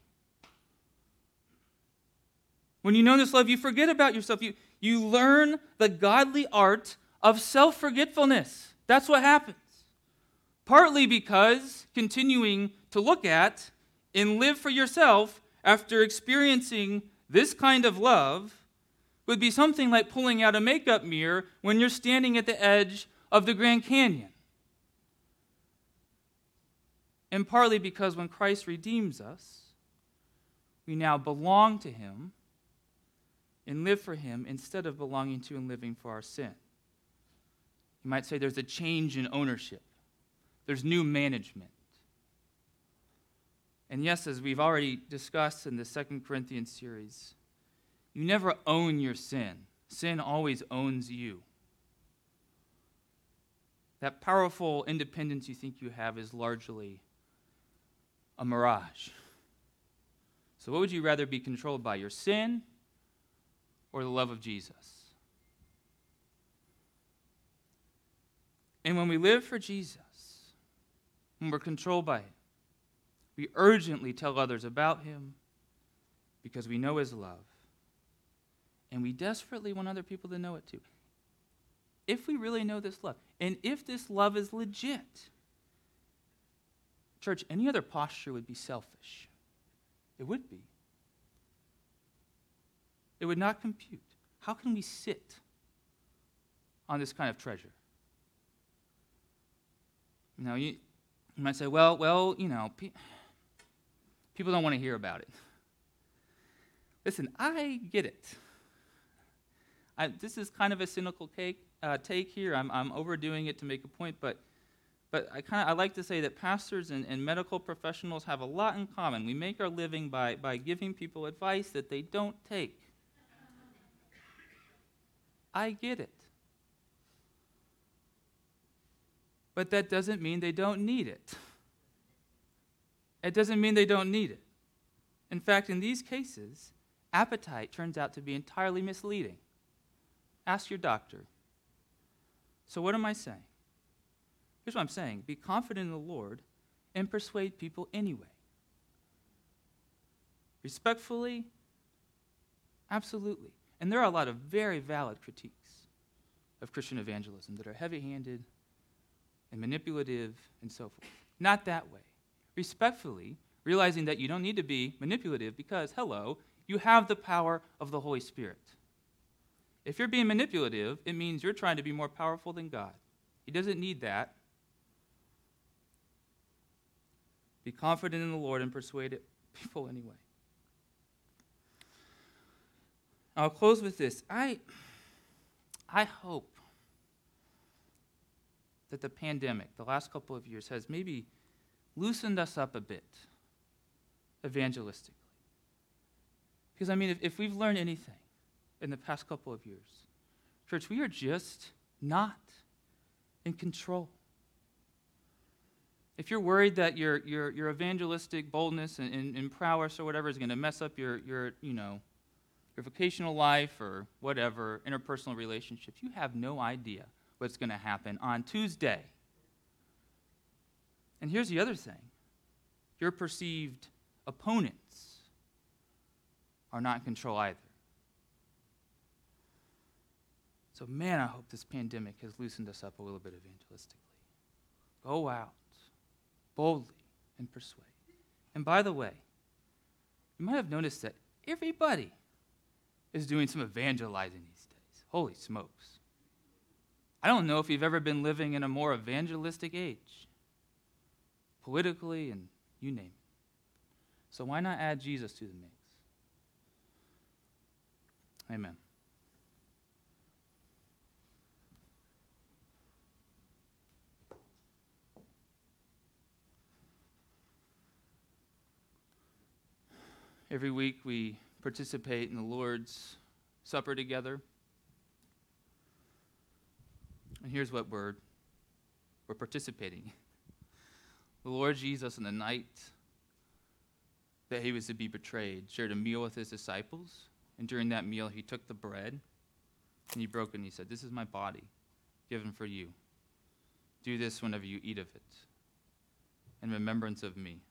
When you know this love, you forget about yourself. You, you learn the godly art of self forgetfulness. That's what happens. Partly because continuing to look at and live for yourself after experiencing this kind of love would be something like pulling out a makeup mirror when you're standing at the edge of the Grand Canyon. And partly because when Christ redeems us, we now belong to Him and live for Him instead of belonging to and living for our sin. You might say there's a change in ownership, there's new management. And yes, as we've already discussed in the Second Corinthians series, you never own your sin. Sin always owns you. That powerful independence you think you have is largely a mirage. So, what would you rather be controlled by, your sin or the love of Jesus? And when we live for Jesus, when we're controlled by Him, we urgently tell others about Him because we know His love. And we desperately want other people to know it too. If we really know this love, and if this love is legit, church, any other posture would be selfish. It would be. It would not compute. How can we sit on this kind of treasure? Now, you, you might say, well, well, you know, pe- people don't want to hear about it. Listen, I get it. I, this is kind of a cynical uh, take here. I'm, I'm overdoing it to make a point, but, but I, kinda, I like to say that pastors and, and medical professionals have a lot in common. We make our living by, by giving people advice that they don't take. I get it. But that doesn't mean they don't need it. It doesn't mean they don't need it. In fact, in these cases, appetite turns out to be entirely misleading. Ask your doctor. So, what am I saying? Here's what I'm saying be confident in the Lord and persuade people anyway. Respectfully, absolutely. And there are a lot of very valid critiques of Christian evangelism that are heavy handed and manipulative and so forth. Not that way. Respectfully, realizing that you don't need to be manipulative because, hello, you have the power of the Holy Spirit. If you're being manipulative, it means you're trying to be more powerful than God. He doesn't need that. Be confident in the Lord and persuade people anyway. I'll close with this. I, I hope that the pandemic, the last couple of years, has maybe loosened us up a bit evangelistically. Because, I mean, if, if we've learned anything in the past couple of years, church, we are just not in control. If you're worried that your, your, your evangelistic boldness and, and, and prowess or whatever is going to mess up your, your, you know, your vocational life or whatever, interpersonal relationships, you have no idea what's going to happen on Tuesday. And here's the other thing your perceived opponents are not in control either. So, man, I hope this pandemic has loosened us up a little bit evangelistically. Go out boldly and persuade. And by the way, you might have noticed that everybody is doing some evangelizing these days. Holy smokes. I don't know if you've ever been living in a more evangelistic age, politically and You name it. So why not add Jesus to the mix? Amen. Every week we participate in the Lord's Supper together. And here's what we're, we're participating. The Lord Jesus, on the night that he was to be betrayed, shared a meal with his disciples. And during that meal, he took the bread and he broke it and he said, This is my body given for you. Do this whenever you eat of it in remembrance of me.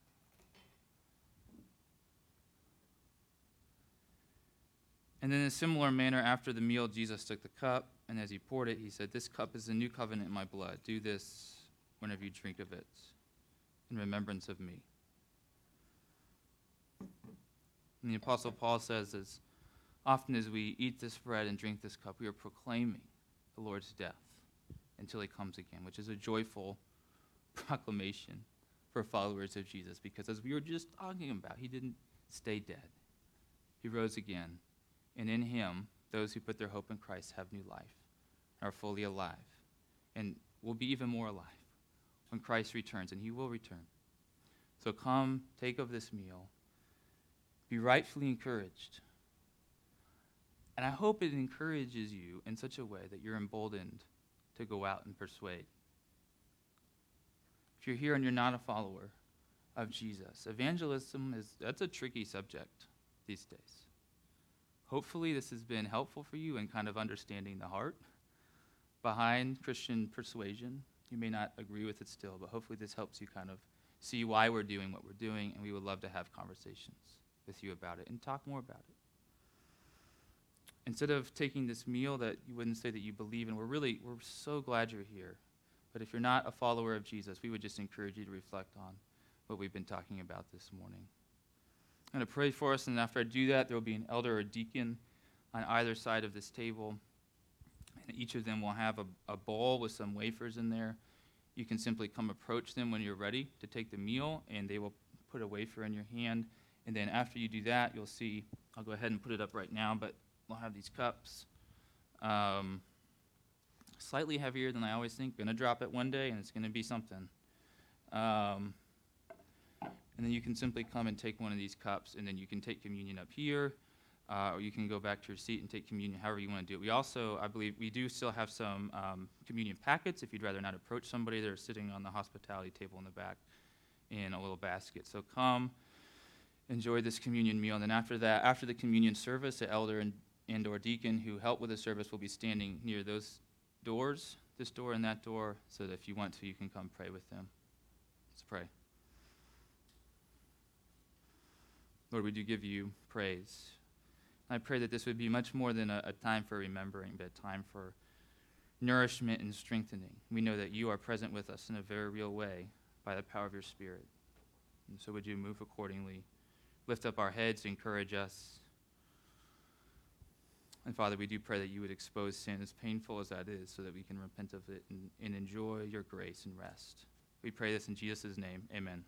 And then, in a similar manner, after the meal, Jesus took the cup, and as he poured it, he said, This cup is the new covenant in my blood. Do this whenever you drink of it in remembrance of me. And the Apostle Paul says, As often as we eat this bread and drink this cup, we are proclaiming the Lord's death until he comes again, which is a joyful proclamation for followers of Jesus, because as we were just talking about, he didn't stay dead, he rose again. And in him, those who put their hope in Christ have new life, are fully alive, and will be even more alive when Christ returns, and he will return. So come, take of this meal, be rightfully encouraged. And I hope it encourages you in such a way that you're emboldened to go out and persuade. If you're here and you're not a follower of Jesus, evangelism is that's a tricky subject these days. Hopefully, this has been helpful for you in kind of understanding the heart behind Christian persuasion. You may not agree with it still, but hopefully, this helps you kind of see why we're doing what we're doing, and we would love to have conversations with you about it and talk more about it. Instead of taking this meal that you wouldn't say that you believe in, we're really, we're so glad you're here. But if you're not a follower of Jesus, we would just encourage you to reflect on what we've been talking about this morning. I'm going to pray for us, and after I do that, there will be an elder or deacon on either side of this table. And each of them will have a, a bowl with some wafers in there. You can simply come approach them when you're ready to take the meal, and they will put a wafer in your hand. And then after you do that, you'll see, I'll go ahead and put it up right now, but we'll have these cups. Um, slightly heavier than I always think. Gonna drop it one day, and it's gonna be something. Um, and then you can simply come and take one of these cups, and then you can take communion up here, uh, or you can go back to your seat and take communion, however you want to do it. We also, I believe, we do still have some um, communion packets if you'd rather not approach somebody. They're sitting on the hospitality table in the back in a little basket. So come, enjoy this communion meal, and then after that, after the communion service, the elder and, and or deacon who help with the service will be standing near those doors, this door and that door, so that if you want to, you can come pray with them. Let's pray. Lord, we do give you praise. I pray that this would be much more than a, a, time for remembering, but a time for nourishment and strengthening. We know that you are present with us in a very real way by the power of your Spirit. And so would you move accordingly? Lift up our heads, encourage us. And Father, we do pray that you would expose sin, as painful as that is, so that we can repent of it and, and enjoy your grace and rest. We pray this in Jesus' name. Amen.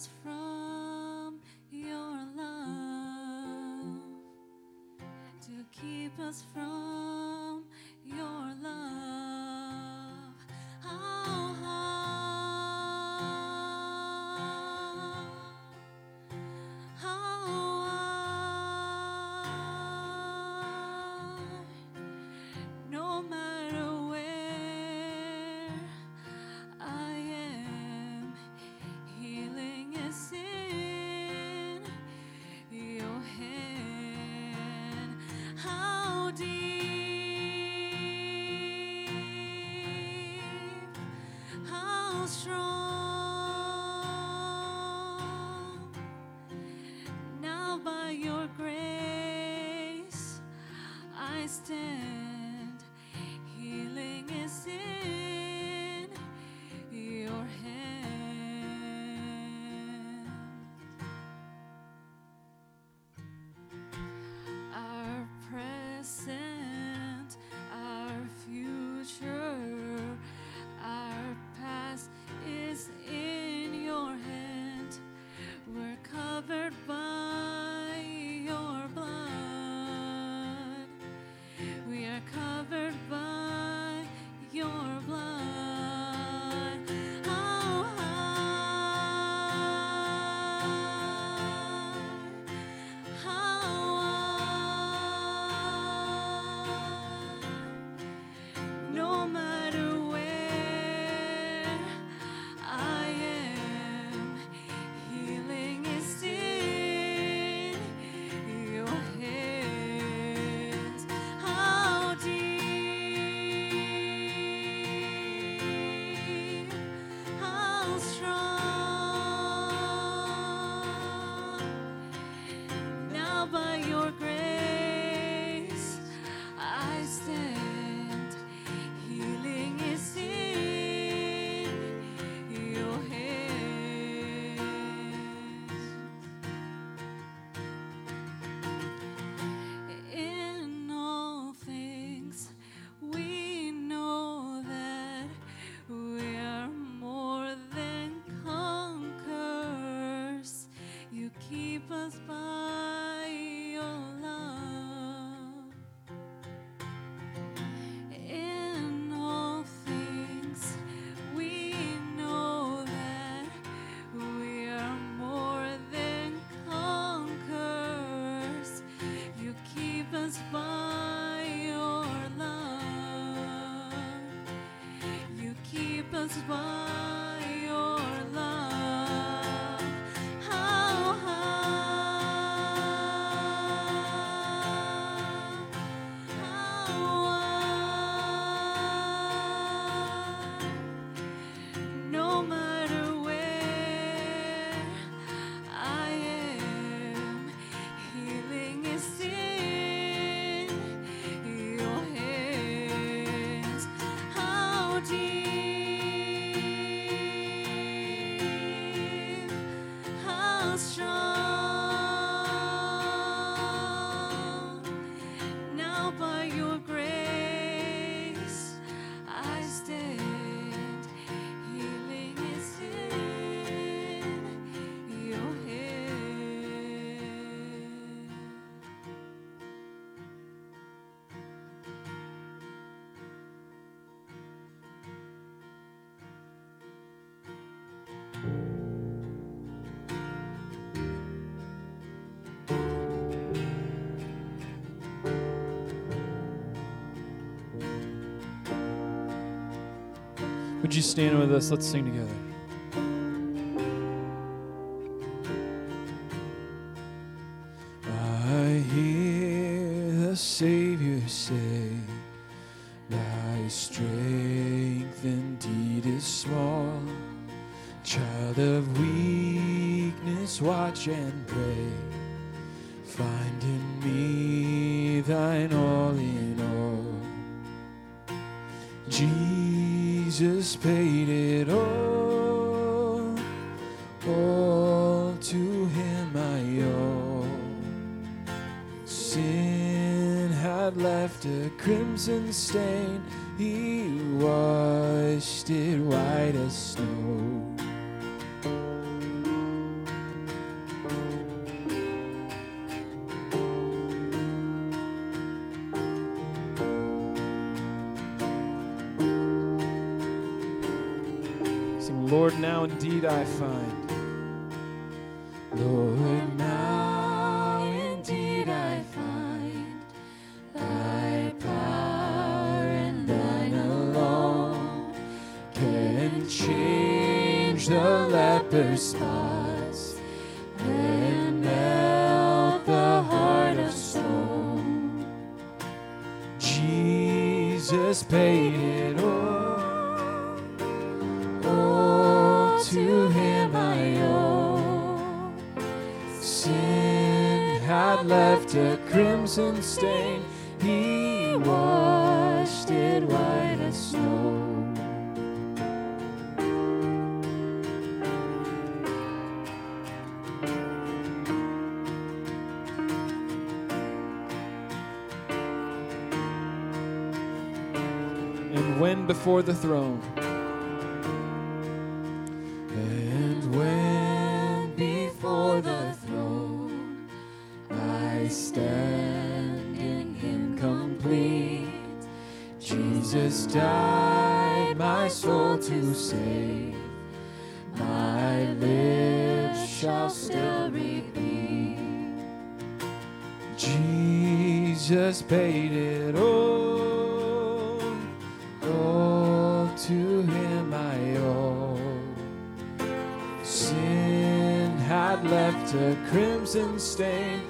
us from your love, to keep us from. once was. Would you stand with us? Let's sing together. I hear the Savior say, Thy strength indeed is small. Child of weakness, watch and pray. the stain, He washed it white as snow. Sing, Lord, now indeed I find. Crimson stain. He washed it white as snow. And when before the throne, Jesus died my soul to save. My lips shall still repeat. Jesus paid it all. All to Him I owe. Sin had left a crimson stain.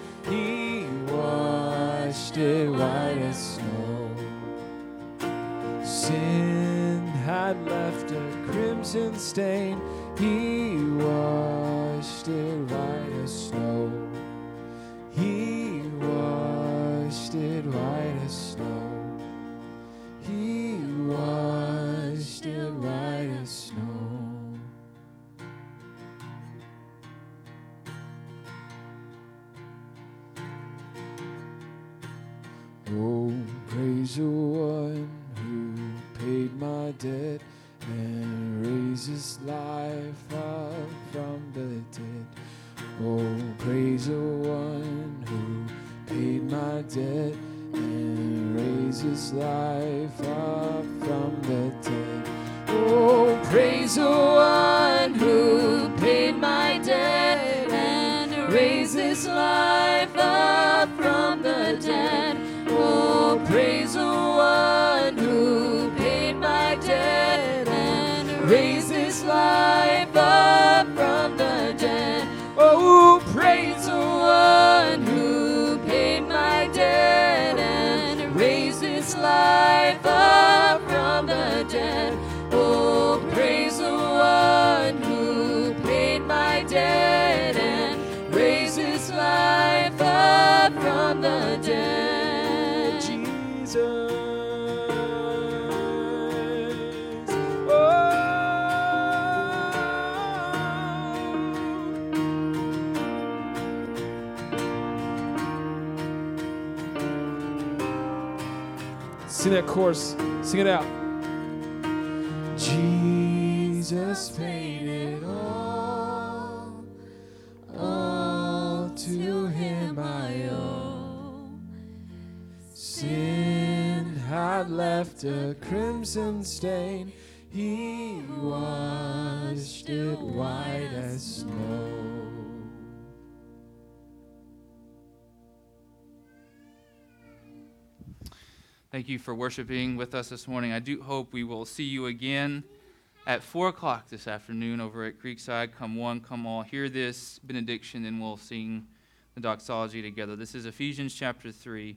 Left a crimson stain. He washed it white as snow. Thank you for worshiping with us this morning. I do hope we will see you again at 4 o'clock this afternoon over at Creekside. Come one, come all. Hear this benediction, and we'll sing the doxology together. This is Ephesians chapter 3.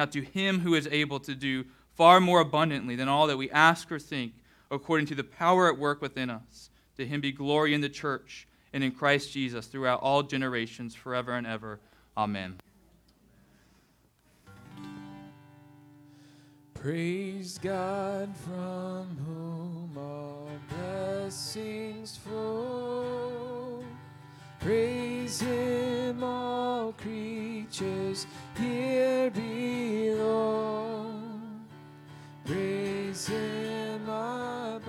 Now, to him who is able to do far more abundantly than all that we ask or think, according to the power at work within us, to him be glory in the church and in Christ Jesus throughout all generations, forever and ever. Amen. Praise God from whom all blessings flow. Praise him, all creatures here below. Praise him above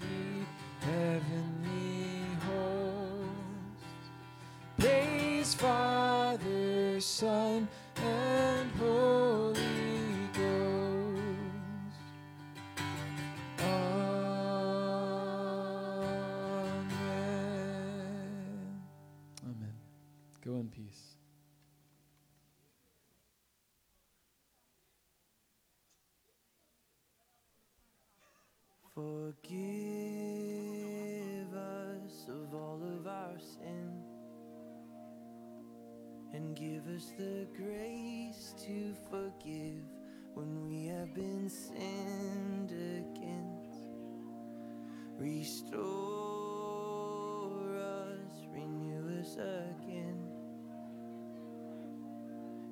the heavenly hosts. Praise Father, Son, Forgive us of all of our sin and give us the grace to forgive when we have been sinned against. Restore us, renew us again.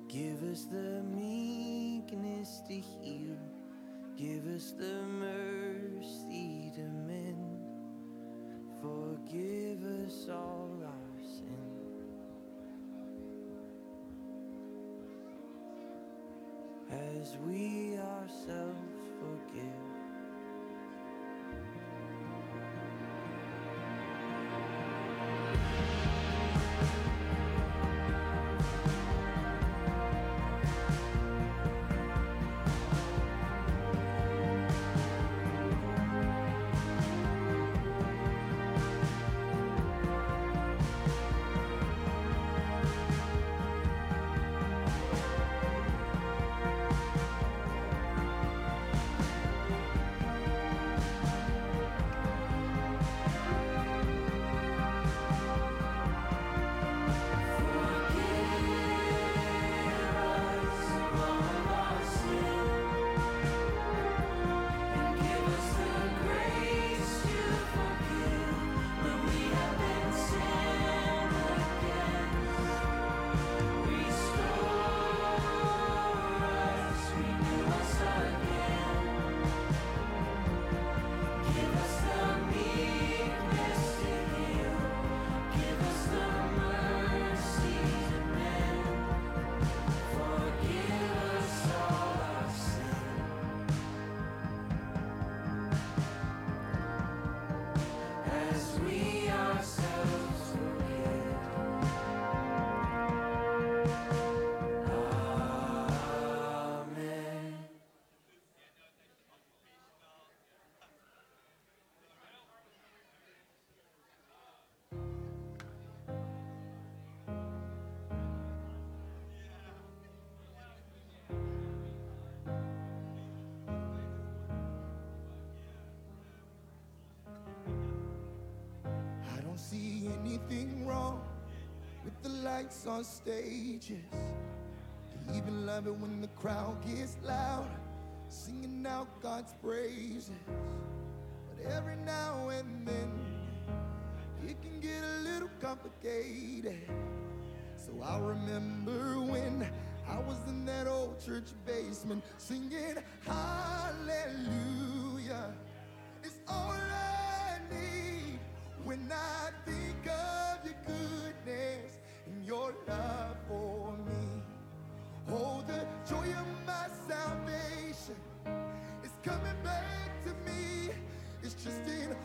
Give us the meekness to heal. Give us the mercy to mend. Forgive us all our sin. As we ourselves forgive. Anything wrong with the lights on stages. I even love it when the crowd gets loud, singing out God's praises. But every now and then, it can get a little complicated. So I remember when I was in that old church basement singing Hallelujah. It's Justine.